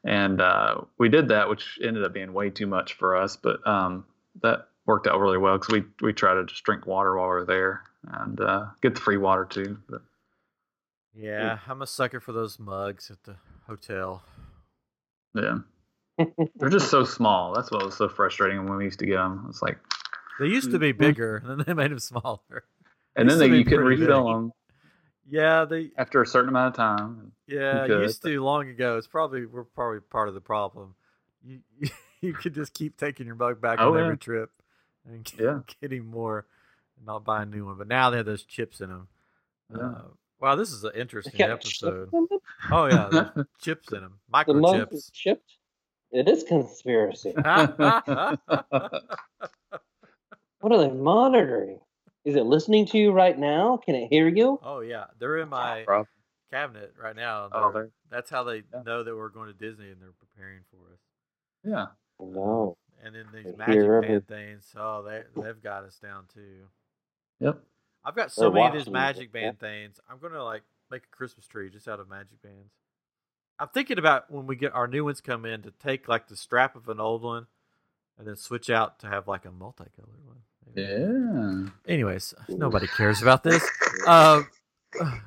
and uh, we did that, which ended up being way too much for us. But um, that worked out really well because we we try to just drink water while we're there and uh, get the free water too. But Yeah, I'm a sucker for those mugs at the hotel. yeah, [LAUGHS] they're just so small. That's what was so frustrating when we used to get them. It's like, They used to be bigger, and then they made them smaller. and then they, you couldn't refill big. them Yeah, they. after a certain amount of time. Yeah, could, used to long ago. It's probably we're probably part of the problem. You you [LAUGHS] could just keep taking your mug back Oh, on yeah. every trip, and get, Yeah. [LAUGHS] getting more, and not buying a new one. But now they have those chips in them. Yeah. Uh, wow, this is an interesting episode. in? Oh yeah, [LAUGHS] chips in them, The mug is chipped. It is conspiracy. What are they monitoring? Is it listening to you right now? Can it hear you? oh yeah, they're in my Rob. cabinet right now. Oh, They're- they're- that's how they Yeah. know that we're going to Disney and they're preparing for us. yeah. No. And then these They magic hear band things. Oh, they they've got us down too. Yep. I've got so They're many of these watching you, magic yeah. band things. I'm gonna like make a Christmas tree just out of magic bands. I'm thinking about when we get our new ones come in to take like the strap of an old one and then switch out to have like a multicolored one. maybe. Yeah. Anyways, nobody cares about this. Um, [SIGHS]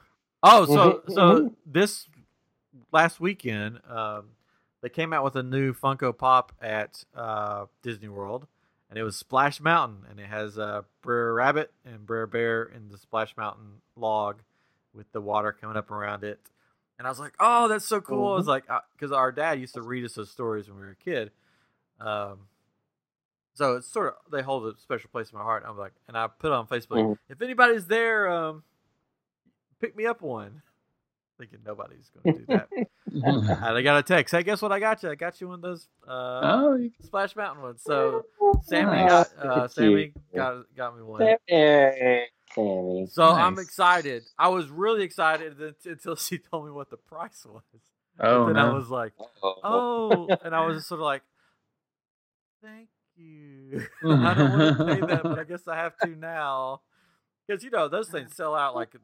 oh, so so this last weekend, um, they came out with a new Funko Pop at uh, Disney World, and it was Splash Mountain, and it has uh, Brer Rabbit and Brer Bear in the Splash Mountain log with the water coming up around it. And I was like, "Oh, that's so cool!" I was like, because our dad used to read us those stories when we were a kid. Um, so it's sort of they hold a special place in my heart. I'm like, and I put it on Facebook. Mhm. If anybody's there, um, pick me up one. Thinking nobody's going to do that. [LAUGHS] and I got a text. Hey, guess what? I got you. I got you one of those uh, oh, you- Splash Mountain ones. So Sammy Nice. got uh, Sammy got got me one. Sammy. Sammy. So I'm excited. I was really excited until [LAUGHS] she told me what the price was. oh then I was like, Oh. oh, and I was just sort of like, thank you. [LAUGHS] I don't want to say that, but I [LAUGHS] guess I have to now. Because you know those things sell out like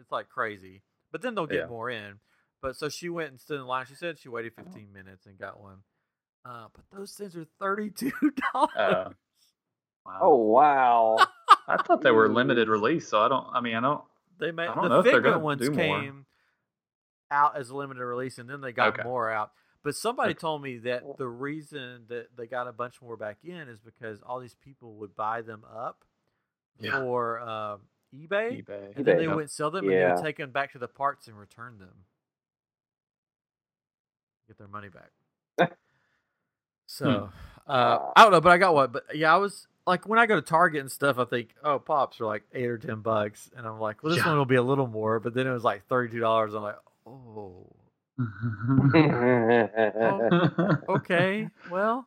it's like crazy, but then they'll get Yeah. more in. But so she went and stood in line. She said she waited 15 minutes and got one. Uh, but those things are thirty-two dollars. Uh, [LAUGHS] wow. Oh wow. I thought they were limited release, so I don't. I mean, I don't. They made I don't the know if they're figment gonna ones do more. came out as a limited release, and then they got Okay. more out. But somebody Okay. told me that the reason that they got a bunch more back in is because all these people would buy them up Yeah. for um, eBay, eBay. and then they Yep. wouldn't sell them, and they would take them back to the parts and return them, get their money back. so uh, I don't know, but I got one. But yeah, I was like, when I go to Target and stuff, I think, oh, pops are like eight or ten bucks, and I'm like, well, this Yeah. one will be a little more. But then it was like thirty two dollars. I'm like, oh, okay, well,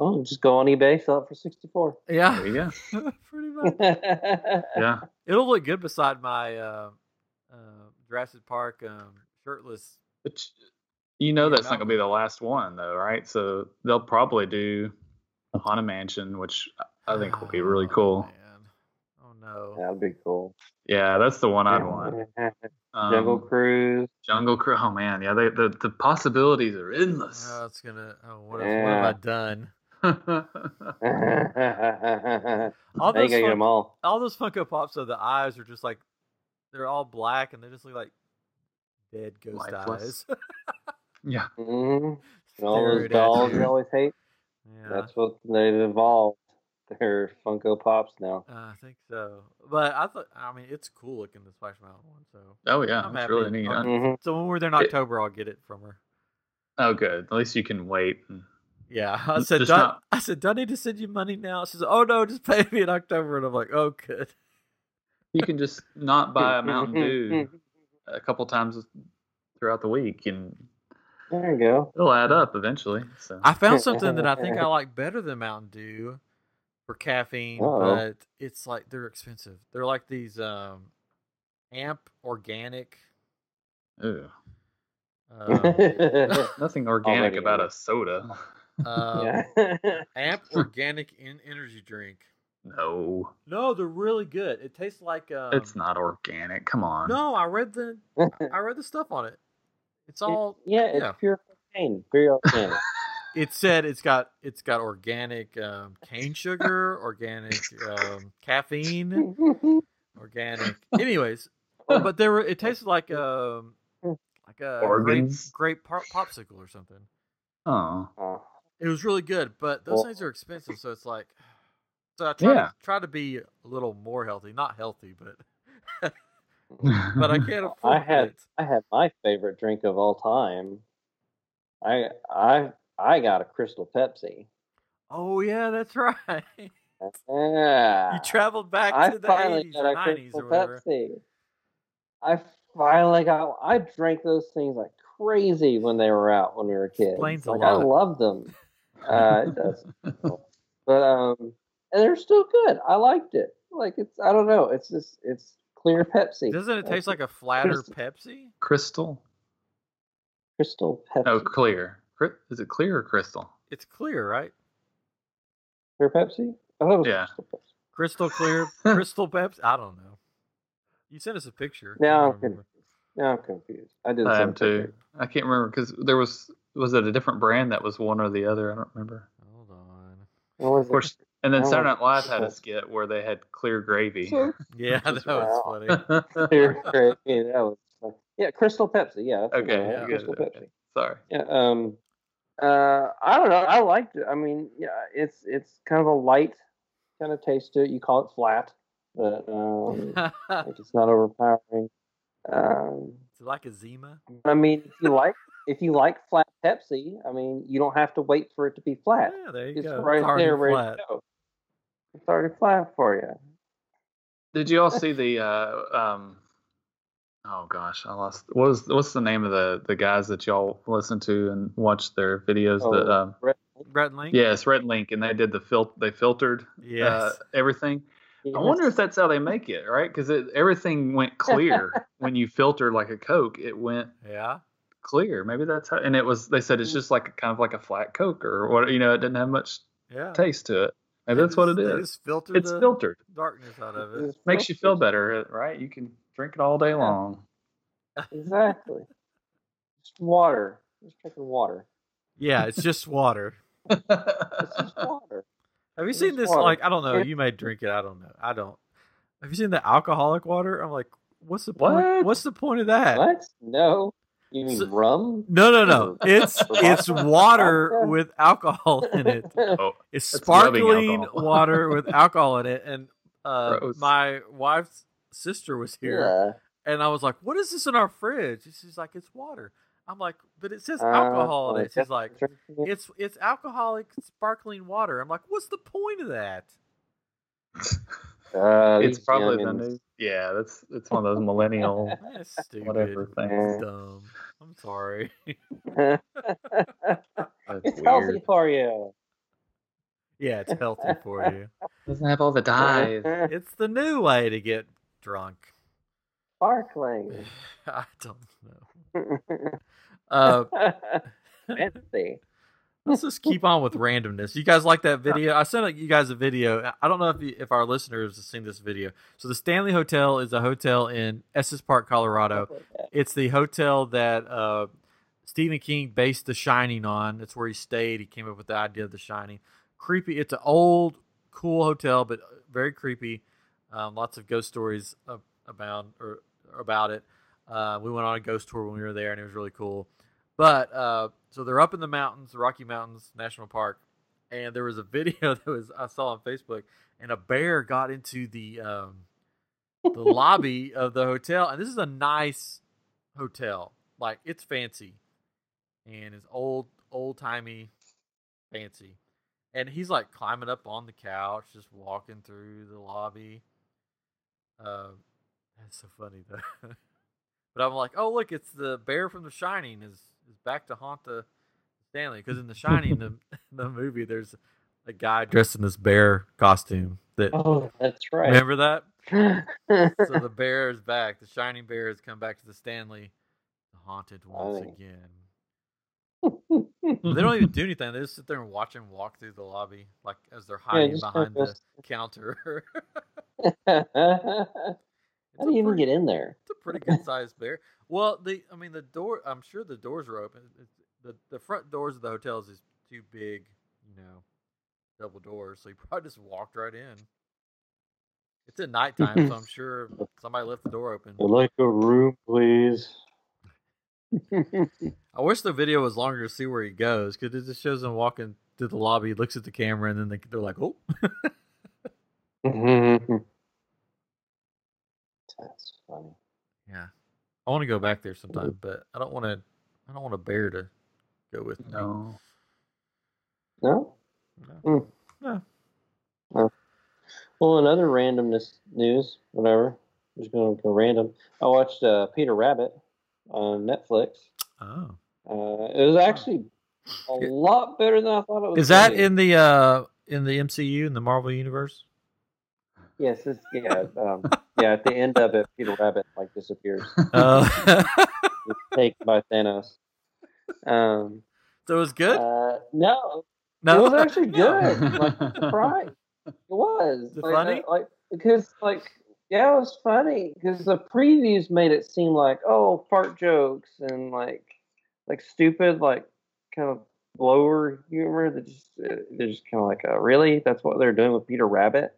oh, just go on eBay, sell it for sixty-four. yeah, there you go. [LAUGHS] pretty much. Yeah. It'll look good beside my uh, uh, Jurassic Park um, shirtless. But you know that's not going to be the last one, though, right? So they'll probably do a Haunted Mansion, which I think will be really Oh, cool. Man. Oh no. That'd be cool. Yeah, that's the one I'd want. Um, Jungle Cruise. Jungle Cruise. Oh man, yeah, they, the the possibilities are endless. Oh, it's gonna. Oh, what, have, what have I done? I [LAUGHS] All think those, I get fun- them all. all those Funko Pops, so the eyes are just like they're all black and they just look like dead ghost Lifeless. eyes. [LAUGHS] yeah. hmm All those dolls you. you always hate. Yeah. That's what they've evolved. They're Funko Pops now. Uh, I think so, but I thought I mean it's cool looking the Splash Mountain one. So Oh yeah, I'm that's happy. really neat. I'm- I- hmm so when we're there in It- October, I'll get it from her. oh good. At least you can wait. Yeah, [LAUGHS] I said, Just do I, not- I said, do I need to send you money now? She says, oh no, just pay me in October, and I'm like, oh good. you can just not buy a Mountain Dew a couple times throughout the week, and There you go. it'll add up eventually. So I found something that I think I [LAUGHS] like better than Mountain Dew for caffeine, Uh-oh. but it's like they're expensive. They're like these um, Amp organic. Ew. Um, [LAUGHS] nothing organic Already about a soda. [LAUGHS] um, yeah. Amp [LAUGHS] organic in energy drink. no, No, they're really good. It tastes like um, it's not organic. Come on. No, I read the I read the stuff on it. It's all yeah, it's yeah. pure cane, pure organic. It said it's got it's got organic um, cane sugar, organic um, caffeine, organic. [LAUGHS] Anyways, oh, but there were it tasted like um like a grape, Organs? grape pop- popsicle or something. Oh, Oh. It was really good, but those Well- things are expensive, so it's like. [SIGHS] So I try Yeah. to try to be a little more healthy, not healthy, but [LAUGHS] but I [LAUGHS] can't afford I had it. I had my favorite drink of all time. I I I got a Crystal Pepsi. Oh yeah, that's [LAUGHS] right. Yeah. You traveled back I to the finally eighties got or a nineties Crystal or whatever. Pepsi. I finally got. I drank those things like crazy when they were out when we were kids. Explains a like I lot. loved them. Uh, it does. [LAUGHS] but um, and they're still good. I liked it. Like it's. I don't know. It's just. It's clear Pepsi. Doesn't it taste like a flatter Crystal- Pepsi? crystal. Crystal Pepsi? Oh, clear. Cri- Is it clear or crystal? It's clear, right? Clear Pepsi. I thought it was Yeah. Crystal Crystal clear, [LAUGHS] crystal Pepsi. I don't know. You sent us a picture. I Now I'm remember. Now I'm confused. I did. I send am a picture. too. I can't remember because there was was it a different brand that was one or the other? I don't remember. Hold on. What was Of course. And then Saturday Night Live had a skit where they had clear gravy. it? [LAUGHS] [LAUGHS] Yeah, that was wow. funny. Clear Pepsi. That was. fun. Yeah, Crystal Pepsi. Yeah. Okay, yeah, Crystal good, Pepsi. okay. Sorry. Yeah. Um. Uh. I don't know. I liked it. I mean, yeah. It's it's kind of a light kind of taste to it. You call it flat, but um, [LAUGHS] like it's not overpowering. Um. Is it like a Zima? I mean, if you like if you like flat Pepsi, I mean, you don't have to wait for it to be flat. Yeah, there you It's go. right It's already there, ready flat. to go. It's already flat for you. Did you all see the uh um oh gosh, I lost what was what's the name of the the guys that y'all listen to and watch their videos that Oh, um Red- Brett and Link? yes, Rhett Link and they did the fil they filtered Yes. uh, everything. I wonder if that's how they make it, right? Because everything went clear [LAUGHS] when you filter like a Coke. It went yeah. clear. Maybe that's how. And it was. They said it's just like kind of like a flat Coke or what. You know, it didn't have much Yeah. taste to it. Maybe that's what it is. They is. just filtered It's the filtered. darkness out of it. It's Makes you feel better, right? You can drink it all day long. Exactly. [LAUGHS] Just water. Just drinking water. Yeah, it's just water. [LAUGHS] It's just water. Have you It's seen this? water. Like, I don't know. You may drink it. I don't know. I don't. Have you seen the alcoholic water? I'm like, what's the point? What? What's the point of that? What? No. You mean So- rum? No, no, no. [LAUGHS] It's it's water with alcohol in it. oh, It's sparkling water with alcohol in it. And uh, my wife's sister was here, Yeah. and I was like, "What is this in our fridge?" And she's like, "It's water." I'm like, "But it says Uh, alcohol in it." She's like, "It's it's alcoholic sparkling water." I'm like, "What's the point of that?" [LAUGHS] Uh, it's these probably the new. Yeah, that's it's one of those millennial. [LAUGHS] That's stupid. Whatever That's thing. dumb. I'm sorry. [LAUGHS] It's weird. healthy for you. yeah, it's healthy for you. Doesn't have all the dyes. It's the new way to get drunk. Sparkling. [SIGHS] I don't know. [LAUGHS] Uh, Fancy. [LAUGHS] let's just keep on with randomness. You guys like that video? I sent you guys a video. I don't know if you, if our listeners have seen this video. So the Stanley Hotel is a hotel in Estes Park, Colorado. It's the hotel that uh, Stephen King based The Shining on. That's where he stayed. He came up with the idea of The Shining. Creepy. It's an old, cool hotel, but very creepy. Um, lots of ghost stories about or about it. Uh, we went on a ghost tour when we were there, and it was really cool. But uh, so they're up in the mountains, the Rocky Mountains National Park, and there was a [LAUGHS] video that was I saw on Facebook, and a bear got into the um, the [LAUGHS] lobby of the hotel, and this is a nice hotel, like it's fancy, and it's old, old timey, fancy, and he's like climbing up on the couch, just walking through the lobby. Uh, that's so funny though. [LAUGHS] but I'm like, oh look, it's the bear from The Shining is is back to haunt the Stanley because in The Shining, the [LAUGHS] the movie, there's a guy dressed in this bear costume. That Oh, that's right. remember that? [LAUGHS] So the bear is back. The shining bear has come back to the Stanley, haunted once Funny. again. They don't even do anything. They just sit there and watch him walk through the lobby, like as they're hiding just behind the counter. How do you even pretty- get in there? It's a pretty good sized bear. Well, the I mean the door. I'm sure the doors are open. It's, the the front doors of the hotels is too big, you know, double doors. So he probably just walked right in. It's at nighttime, so I'm sure somebody left the door open. I'd like a room, please. I wish the video was longer to see where he goes because it just shows him walking through the lobby, he looks at the camera, and then they, they're like, "Oh, [LAUGHS] That's funny. yeah." I want to go back there sometime, but I don't want to. I don't want a bear to go with me. No. No? No. Mm. No. Well, another randomness news, whatever. I'm just going to go random. I watched uh, Peter Rabbit on Netflix. Oh, Uh, it was actually a lot better than I thought it was. is that be. in the uh in the MCU in the Marvel universe? Yes, it's, yeah, [LAUGHS] um, yeah. At the end of it, Peter Rabbit like disappears, [LAUGHS] Uh, taken by Thanos. Um, so it was good. uh, no, no, it was actually [LAUGHS] good. like, I'm. It was. It like, funny? uh, like because like yeah, it was funny because the previews made it seem like oh fart jokes and like like stupid like kind of blower humor that just uh, they're just kind of like uh, really? That's what they're doing with Peter Rabbit,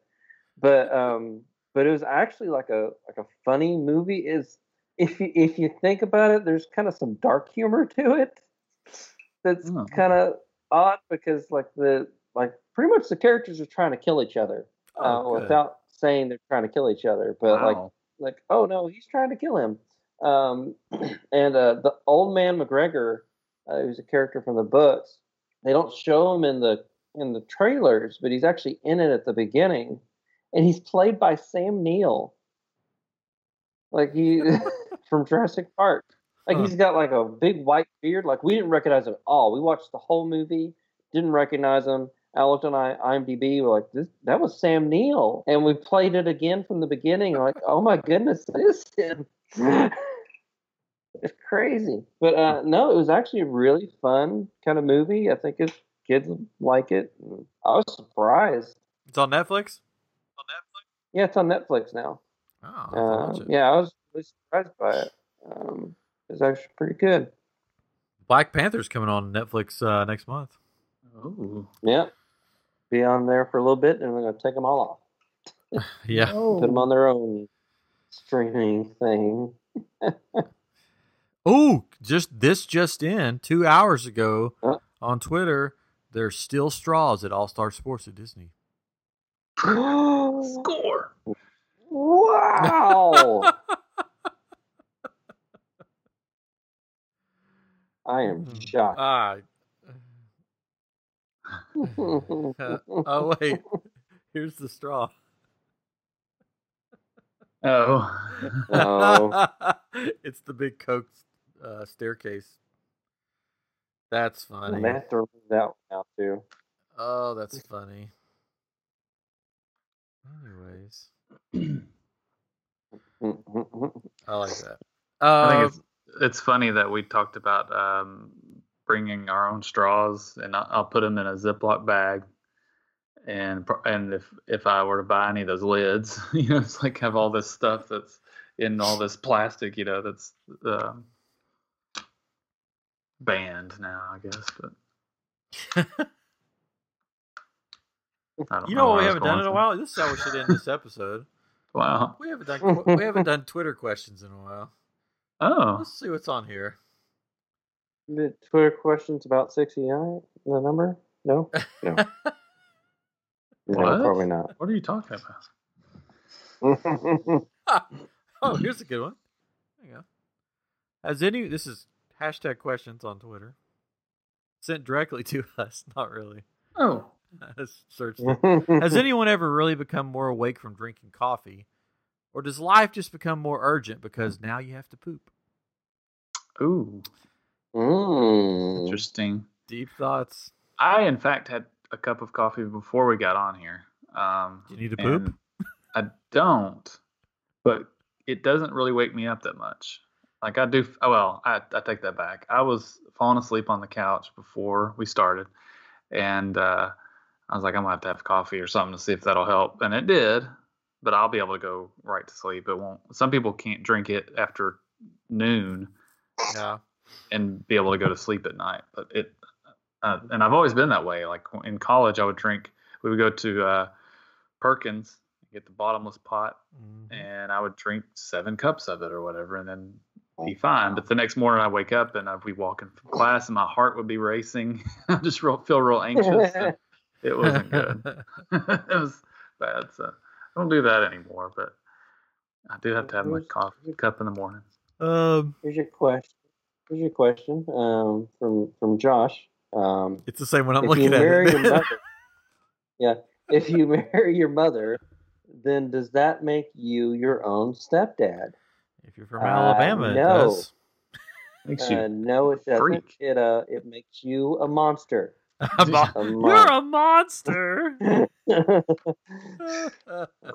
but um but it was actually like a like a funny movie is if you if you think about it there's kind of some dark humor to it. That's Oh. kind of odd because like the like pretty much the characters are trying to kill each other uh, Oh, good. without saying they're trying to kill each other but like like oh no he's trying to kill him um [CLEARS THROAT] and uh the old man mcgregor uh, who's a character from the books they don't show him in the in the trailers but he's actually in it at the beginning and he's played by sam neill like he [LAUGHS] from jurassic park like Huh. he's got like a big white beard like we didn't recognize him at all we watched the whole movie didn't recognize him I looked on I- IMDb. We're like, this that was Sam Neill, and we played it again from the beginning. Like, oh my goodness, it is him. [LAUGHS] it It's crazy, but uh, no, it was actually a really fun kind of movie. I think it's, kids like it. I was surprised. It's on Netflix. Yeah, it's on Netflix now. Oh, I'll have to watch it. yeah, I was really surprised by it. Um, it's actually pretty good. Black Panther's coming on Netflix uh, next month. Ooh. Yeah, be on there for a little bit, and we're gonna take them all off. [LAUGHS] Yeah. Put them on their own streaming thing. [LAUGHS] Oh, just this just in two hours ago Huh? on Twitter. There's still straws at All Star Sports at Disney. [GASPS] Score. Wow! I am Hmm. shocked. Ah. [LAUGHS] uh, oh wait, here's the straw. Oh. Oh. [LAUGHS] it's the big Coke uh, staircase. That's I funny. may have to remove that one out too. Oh, that's funny. Anyways, [LAUGHS] I like that. I Uh, think it's it's funny that we talked about um, bringing our own straws, and I'll, I'll put them in a Ziploc bag. And and if if I were to buy any of those lids, [LAUGHS] you know, it's like have all this stuff that's in all this plastic, you know, that's um, banned now, I guess. But [LAUGHS] I don't you know what we haven't done going in a while? This is how we should end this episode. [LAUGHS] Wow. We haven't done we haven't done Twitter questions in a while. [LAUGHS] Oh, Let's see what's on here. The Twitter questions about 69, the number? No? No. no, What? probably not. what are you talking about? Oh, here's a good one. There you go. Has any this is hashtag questions on Twitter sent directly to [LAUGHS] us? Not really. Oh, [LAUGHS] I searched it. Has [LAUGHS] anyone ever really become more awake from drinking coffee? Or does life just become more urgent because now you have to poop? ooh, Mm. interesting. Deep thoughts. I, in fact, had a cup of coffee before we got on here. Um, Do you need to poop? I don't, but it doesn't really wake me up that much. Like I do. Oh well, I, I take that back. I was falling asleep on the couch before we started, and uh, I was like, I'm gonna have to have coffee or something to see if that'll help, and it did. But I'll be able to go right to sleep. It won't. Some people can't drink it after noon Yeah. and be able to go to sleep at night. But it, uh, and I've always been that way. Like in college, I would drink. We would go to uh, Perkins, get the bottomless pot, Mhm. and I would drink seven cups of it or whatever, and then be fine. But the next morning, I wake up and I'd be walking from class, and my heart would be racing. [LAUGHS] I just real, feel real anxious. [LAUGHS] it wasn't good. [LAUGHS] it was bad. So I don't do that anymore. But I do have to have my coffee cup in the morning. um, Here's your question. Here's your question um, from from Josh. Um, it's the same one I'm looking you at. marry it. your mother, yeah, if you marry your mother, then does that make you your own stepdad? If you're from Uh, Alabama, it does. [LAUGHS] Makes you Uh, no, it doesn't. freak. It uh, it makes you a monster. [LAUGHS] A mo- A you're a monster. [LAUGHS] That's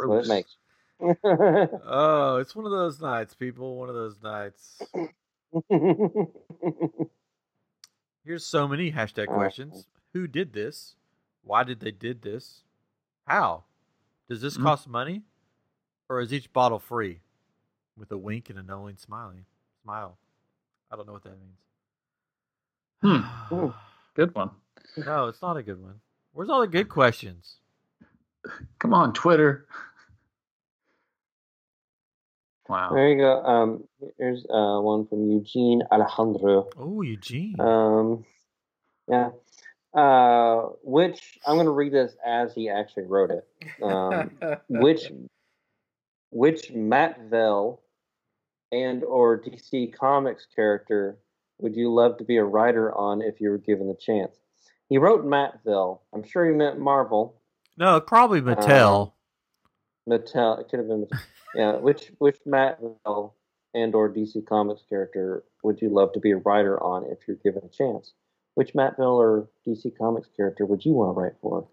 what it makes. oh, it's one of those nights, people. One of those nights. Here's so many hashtag Oh. questions. Who did this? Why did they did this? How? Does this Mm. cost money? Or is each bottle free? With a wink and a knowing smiling smile. I don't know what that means. [SIGHS] Hmm. Good one. no, it's not a good one. Where's all the good questions? Come on, Twitter. Wow. there you go. Um, here's uh, one from Eugene Alejandro. Oh, Eugene. Um, yeah. Uh, which I'm going to read this as he actually wrote it. Um, [LAUGHS] which which Matt Vell and or DC Comics character would you love to be a writer on if you were given the chance? He wrote Matt Vell. I'm sure he meant Marvel. no, probably Mattel. Mattel. It could have been. Mattel. Yeah. Which which Matt Vell and or DC Comics character would you love to be a writer on if you're given a chance? Which Matt Vell or DC Comics character would you want to write for?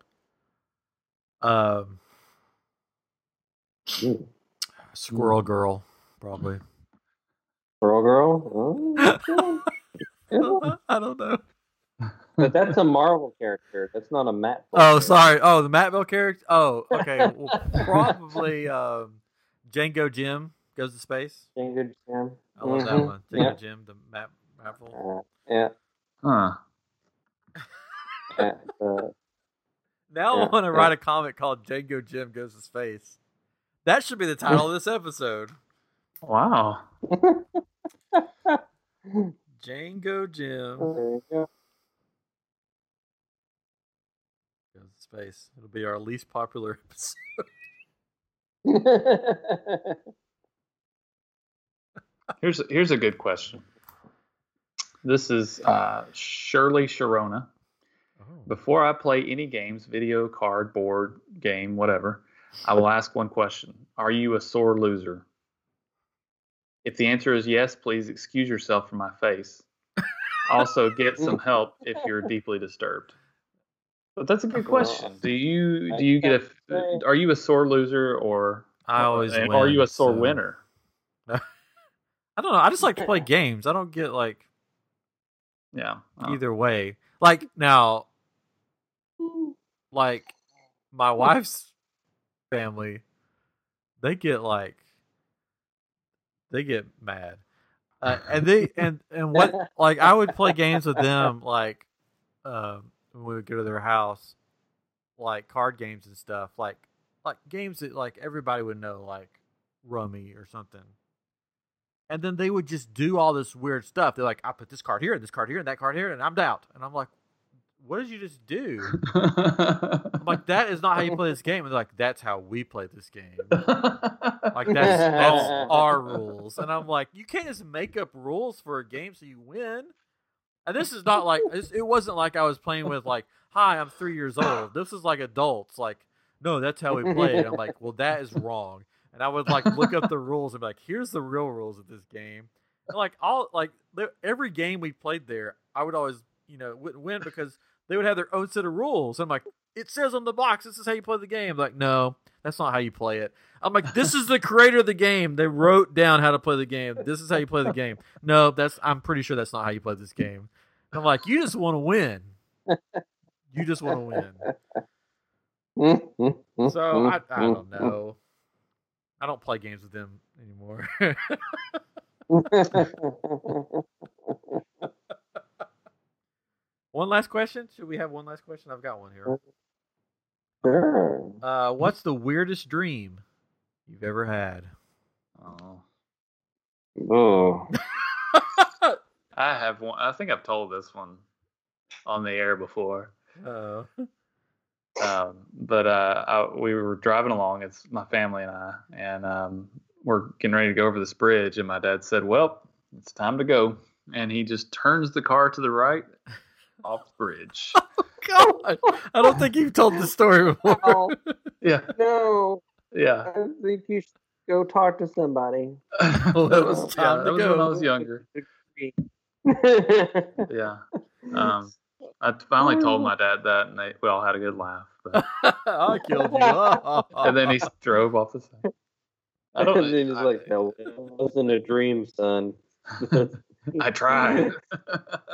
um, Ooh, Squirrel Girl, probably. Squirrel Girl. Oh, yeah. [LAUGHS] I don't know. [LAUGHS] but that's a Marvel character. That's not a Matt. Oh, character. sorry. Oh, the Matt Bell character. Oh, okay. [LAUGHS] Well, probably um, Jango Jim goes to space. Jango Jim. I love that Mhm. one. Jango Yeah. Jim, the Matt Mattville. Uh, yeah. Huh. yeah, uh, Now Yeah, I want to yeah. write a comic called Jango Jim goes to space. That should be the title of this episode. Wow. Jango Jim go. goes to space. It'll be our least popular [LAUGHS] episode. [LAUGHS] Here's here's a good question. This is uh, Shirley Sharona. Oh. Before I play any games, video, card, board, game, whatever, I will ask one question. Are you a sore loser? If the answer is yes, please excuse yourself from my face. Also, get [LAUGHS] some help if you're deeply disturbed. But that's a good question. Do you do you get a? Are you a sore loser or I always and win, are you a sore so- winner? [LAUGHS] I don't know. I just like to play [LAUGHS] games. I don't get like Yeah. Oh. either way. Like now, like my wife's family, they get like they get mad, uh, [LAUGHS] and they and and what [LAUGHS] like I would play games with them like um, when we would go to their house, like card games and stuff, like like games that like everybody would know, like Rummy or something. And then they would just do all this weird stuff. They're like, I put this card here, and this card here, and that card here, and I'm out. And I'm like, what did you just do? [LAUGHS] I'm like, that is not how you play this game. And they're like, that's how we play this game. Like that's that's [LAUGHS] our rules. And I'm like, you can't just make up rules for a game so you win. And this is not like it wasn't like I was playing with like, hi, I'm three years old. This is like adults. Like, no, that's how we play it. I'm like, well, that is wrong. And I would like look up the rules and be like, here's the real rules of this game. And like all like every game we played there, I would always you know win because they would have their own set of rules. I'm like, it says on the box, this is how you play the game. like, no, that's not how you play it. I'm like, this is the creator of the game. They wrote down how to play the game. This is how you play the game. [LAUGHS] No, that's I'm pretty sure that's not how you play this game. I'm like, you just want to win. You just want to win. So I, I don't know. I don't play games with them anymore. [LAUGHS] [LAUGHS] one last question. Should we have one last question? I've got one here. sure. Uh, what's the weirdest dream you've ever had? Oh. Oh. [LAUGHS] I have one. I think I've told this one on the air before. Oh. Um, but uh, I, we were driving along. It's my family and I, and um, we're getting ready to go over this bridge. And my dad said, "Well, it's time to go." And he just turns the car to the right off the bridge. [LAUGHS] God, I don't think you've told the story [LAUGHS] before. Oh, yeah, no. yeah. I think you should go talk to somebody. [LAUGHS] Well, it was yeah, time that to was when I was younger. Yeah. Um, I finally told my dad that, and they we all had a good laugh. But, I killed you. Oh. and then he drove off the side. I don't. and then he's like, no, it wasn't a dream, son. I [LAUGHS] tried.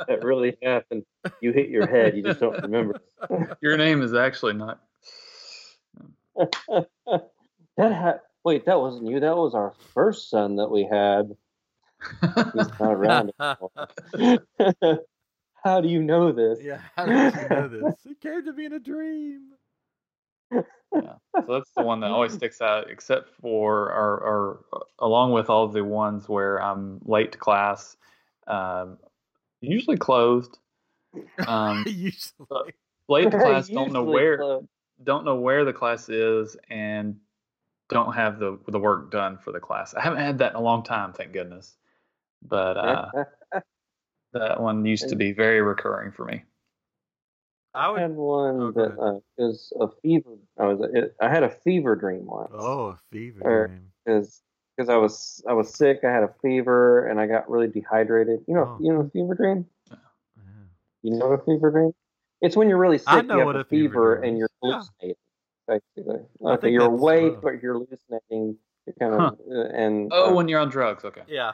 That really happened. You hit your head. You just don't remember. [LAUGHS] Your name is actually not. [LAUGHS] that ha- Wait, that wasn't you. That was our first son that we had. He's not around anymore. How do you know this? yeah, how did you know this? It came to me in a dream. Yeah. So that's the one that always sticks out, except for, or, or along with all of the ones where I'm late to class, um, usually closed. Um, [LAUGHS] Usually. late to [LAUGHS] class, don't know where, close. don't know where the class is, and don't have the the work done for the class. I haven't had that in a long time, thank goodness. But uh, [LAUGHS] that one used to be very recurring for me. I I would. had one Oh, go that uh, was a fever. I was. It, I had a fever dream once. Oh, a fever Or- dream. because because I was I was sick. I had a fever and I got really dehydrated. You know, Oh. you know, fever dream. Yeah. You know what a fever dream? It's when you're really sick. I know you have what a a fever fever dream and you're Yeah. hallucinating. Basically, okay, you're awake, uh, but you're hallucinating. You're kind of uh, and Oh, uh, when you're on drugs, okay. Yeah.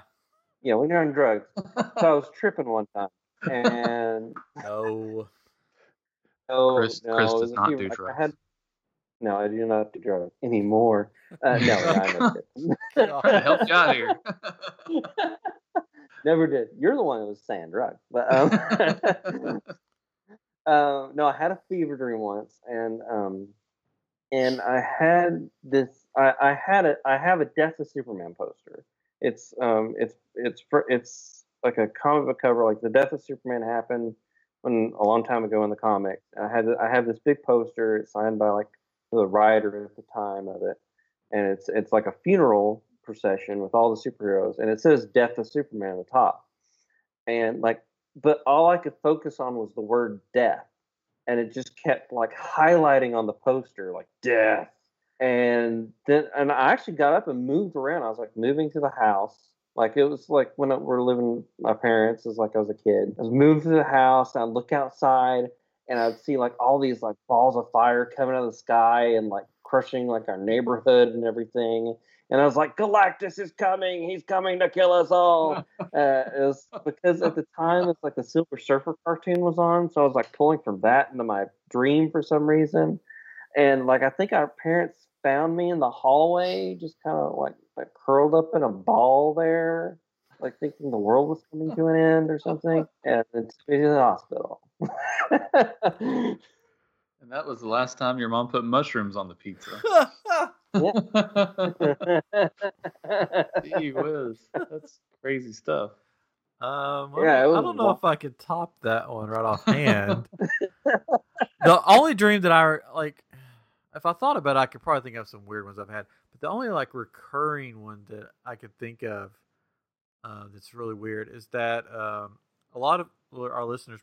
Yeah, when you're on drugs. So I was [LAUGHS] tripping one time, and [LAUGHS] No. no, Chris- no, Chris does not few- do like, I drugs. had- no, I do not do drugs anymore. Uh, no, [LAUGHS] I never did. Trying help you out here. [LAUGHS] never did. You're the one that was saying drugs, but um, um, [LAUGHS] no, I had a fever dream once, and um, and I had this. I, I had a. I have a Death of Superman poster. It's um, it's it's for it's like a comic book cover. Like the Death of Superman happened when a long time ago in the comics. And I had I have this big poster. It's signed by like the writer at the time of it, and it's it's like a funeral procession with all the superheroes, and it says Death of Superman at the top, and like, but all I could focus on was the word death, and it just kept like highlighting on the poster like death, and then and I actually got up and moved around. I was like moving to the house. Like it was like when I, we're living my parents, it was like I was a kid. I was moved to the house, I'd look outside, and I'd see like all these like balls of fire coming out of the sky and like crushing like our neighborhood and everything. And I was like, Galactus is coming. He's coming to kill us all. [LAUGHS] uh, it was because at the time it's like the Silver Surfer cartoon was on, so I was like pulling from that into my dream for some reason. And like I think our parents found me in the hallway, just kind of like like curled up in a ball there, like thinking the world was coming to an end or something, [LAUGHS] and then took me to the hospital. And that was the last time your mom put mushrooms on the pizza. Gee whiz. That's crazy stuff. Um, Yeah, I, it don't- I don't know wild. if I could top that one right [LAUGHS] off hand. the only dream that I like, if I thought about it, I could probably think of some weird ones I've had. But the only like recurring one that I could think of uh, that's really weird is that um, a lot of our listeners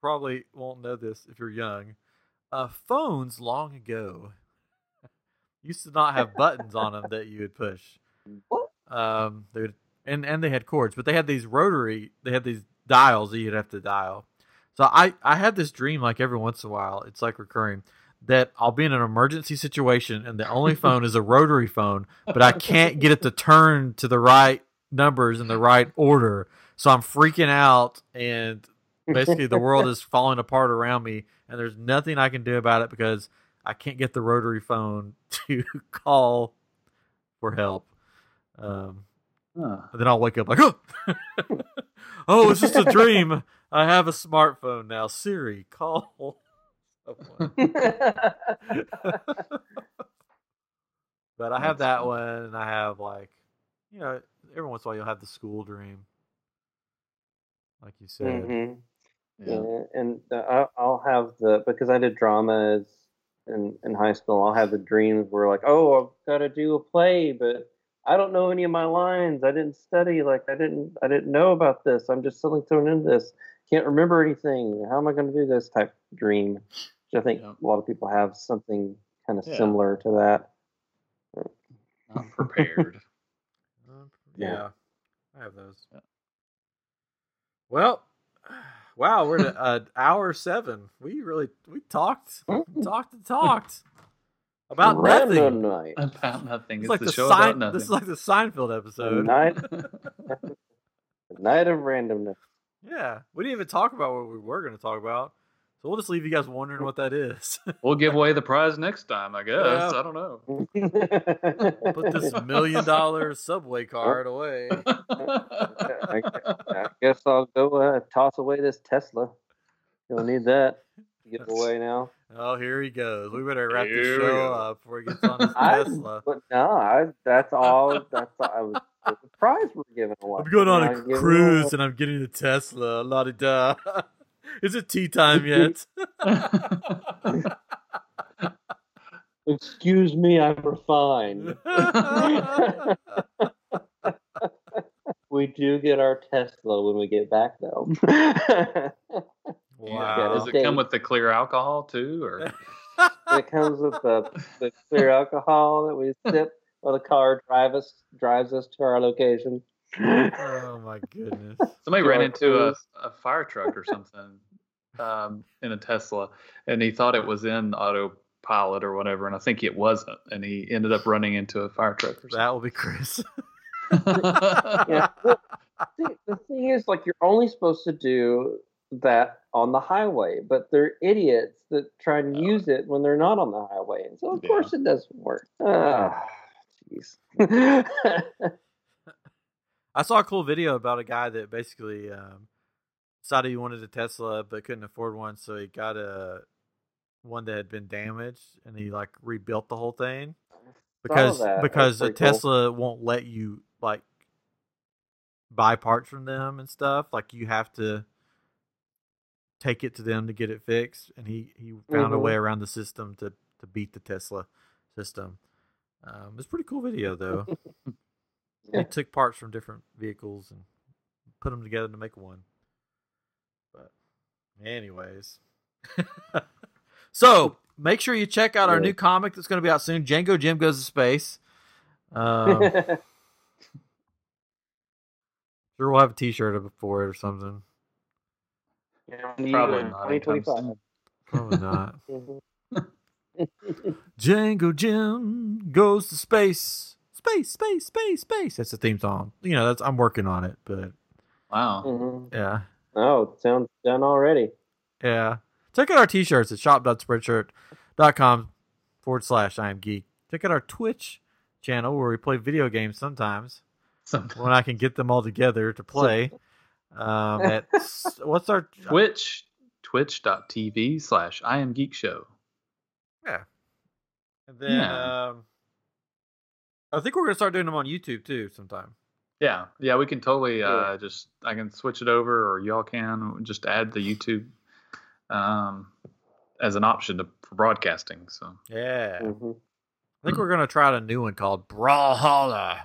probably won't know this if you're young. Uh, phones long ago [LAUGHS] used to not have buttons on them that you would push. Um, they would, and and they had cords, but they had these rotary. They had these dials that you'd have to dial. So I I had this dream like every once in a while. It's like recurring that I'll be in an emergency situation and the only [LAUGHS] phone is a rotary phone, but I can't get it to turn to the right numbers in the right order. So I'm freaking out and basically the world is [LAUGHS] falling apart around me and there's nothing I can do about it because I can't get the rotary phone [LAUGHS] to call for help. Um, Huh. then I'll wake up like, oh, oh, it's just a dream. I have a smartphone now. Siri, call someone. [LAUGHS] but I have that one, and I have like, you know, every once in a while you'll have the school dream, like you said. Mhm. Yeah. Yeah, and I- I'll have the because I did dramas in in high school. I'll have the dreams where like, oh, I've got to do a play, but I don't know any of my lines. I didn't study. Like I didn't I didn't know about this. I'm just suddenly thrown into this. Can't remember anything. How am I going to do this type of dream? Which I think Yeah. a lot of people have something kind of Yeah. similar to that. Not prepared. [LAUGHS] Um, Yeah. yeah, I have those. Yeah. Well, [SIGHS] wow, we're at uh, hour seven. We really we talked, talked and talked [LAUGHS] about Random nothing. night. about nothing. It's It's, like the, the show about Sein- nothing. this is like the Seinfeld episode. Night. [LAUGHS] night of randomness. Yeah, we didn't even talk about what we were going to talk about, so we'll just leave you guys wondering what that is. [LAUGHS] we'll give away the prize next time, I guess. Yeah. I don't know. [LAUGHS] Put this million dollar subway card away. [LAUGHS] I, I guess I'll go uh, toss away this Tesla. You'll need that to get away now. Oh, here he goes. We better wrap this Here we show up before he gets on his [LAUGHS] I, Tesla. but no, I, that's all. That's all, I was. [LAUGHS] The prize we're giving away. I'm going on We're a cruise and I'm getting the Tesla. La di da. [LAUGHS] Is it tea time yet? Excuse me, I'm refined. we do get our Tesla when we get back, though. Wow. Does it come with the clear alcohol too, or it comes with the, the clear alcohol that we [LAUGHS] sip while the car drive us drives us to our location. oh my goodness. somebody ran into a, a fire truck or something um, in a Tesla, and he thought it was in autopilot or whatever, and I think it wasn't, and he ended up running into a fire truck or something. That will be Chris. Yeah. [LAUGHS] Well, see, the thing is, like, you're only supposed to do that on the highway, but they're idiots that try and use it when they're not on the highway, and so of Yeah. course it doesn't work. [SIGHS] Jeez. [LAUGHS] I saw a cool video about a guy that basically um, decided he wanted a Tesla but couldn't afford one, so he got a one that had been damaged and he like rebuilt the whole thing because because a pretty cool. Tesla won't let you like buy parts from them and stuff. Like you have to take it to them to get it fixed, and he he found a Mhm. way around the system to to beat the Tesla system. Um, it's a pretty cool video though. [LAUGHS] Yeah. They took parts from different vehicles and put them together to make one. But, anyways, [LAUGHS] so make sure you check out our new comic that's going to be out soon. Jango Jim goes to space. Um, [LAUGHS] sure, we'll have a T-shirt for it or something. Probably not 2025. Probably not. [LAUGHS] Mhm. [LAUGHS] Jango Jim goes to space. Space, space, space, space. That's the theme song. You know, that's I'm working on it, but Wow. Mhm. yeah. Oh, it sounds done already. Yeah. Check out our t-shirts at shop.spreadshirt.com forward slash I am geek. Check out our Twitch channel where we play video games sometimes Some when I can get them all together to play. [LAUGHS] Um, [LAUGHS] at what's our Twitch, twitch.tv slash I am Geek Show. yeah. And then Yeah. um, I think we're gonna start doing them on YouTube too sometime. Yeah, yeah, we can totally uh, Yeah. just I can switch it over, or y'all can just add the YouTube um, as an option to, for broadcasting. So Yeah. Mhm. I think we're gonna try out a new one called Brawlhalla,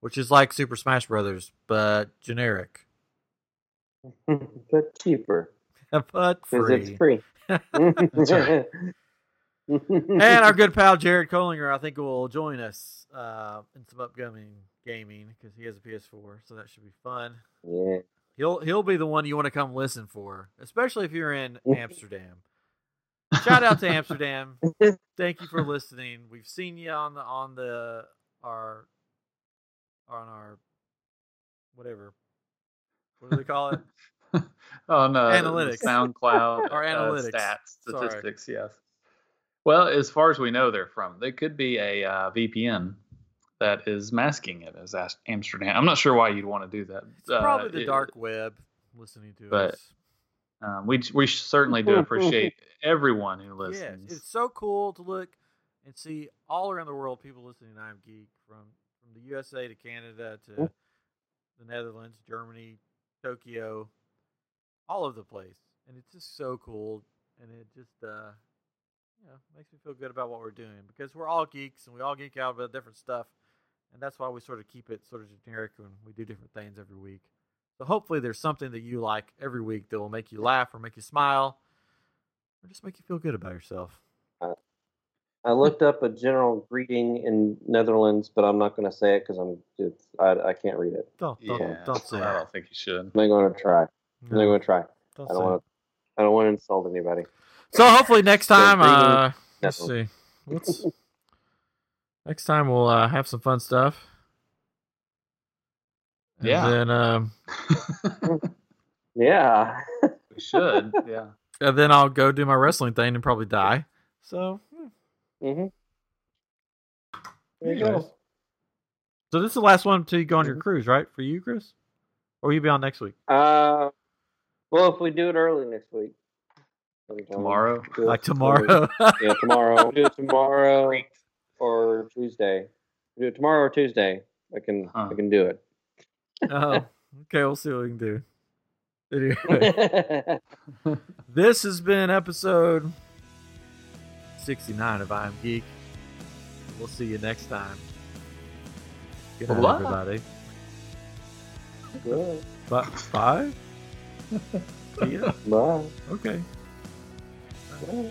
which is like Super Smash Brothers but generic, [LAUGHS] but cheaper but free. it's free. [LAUGHS] right. and our good pal Jared Collinger, I think, will join us uh, in some upcoming gaming because he has a PS4, so that should be fun. yeah. He'll he'll be the one you want to come listen for, especially if you're in [LAUGHS] Amsterdam. Shout out to Amsterdam. Thank you for listening. We've seen you on the on the our on our whatever. What do they call it? [LAUGHS] on uh, Analytics. SoundCloud, [LAUGHS] Our uh, analytics. stats, Sorry. statistics. Yes. Well, as far as we know, they're from. They could be a uh, VPN that is masking it as As- Amsterdam. I'm not sure why you'd want to do that. It's probably Uh, the it- dark web listening to but us. Um, we we certainly do appreciate [LAUGHS] everyone who listens. Yeah, listens. it's so cool to look and see all around the world people listening to I'm Geek from from the USA to Canada to the Netherlands, Germany, Tokyo, all over the place. And it's just so cool and it just uh you know, makes me feel good about what we're doing because we're all geeks and we all geek out about different stuff. And that's why we sort of keep it sort of generic when we do different things every week. So hopefully there's something that you like every week that will make you laugh or make you smile or just make you feel good about yourself. I looked up a general greeting in Netherlands, but I'm not going to say it because I'm it's, I, I can't read it. Don't don't yeah, don't say I don't think you should. I'm not going to try. I'm not going to try. don't I don't want to. I don't want to insult anybody. So hopefully next time, reading uh, let's see. Let's [LAUGHS] next time we'll uh, have some fun stuff. And Yeah. Then um, [LAUGHS] Yeah. we should. [LAUGHS] Yeah. and then I'll go do my wrestling thing and probably die. So hmm, hmm There you anyways. go. So this is the last one to go on your Mhm. cruise, right? For you, Chris, or will you be on next week? Uh, well, if we do it early next week, Tomorrow? Do it Like early. tomorrow? [LAUGHS] Yeah, tomorrow. We'll do it tomorrow or Tuesday. We'll do it tomorrow or Tuesday. I can. Huh. I can do it. oh, [LAUGHS] okay. We'll see what we can do. [LAUGHS] Anyway. This has been episode 69 of I'm Geek. We'll see you next time. Good night, Bye. everybody. Good. Bye. Bye? See ya? Bye. Okay. Bye.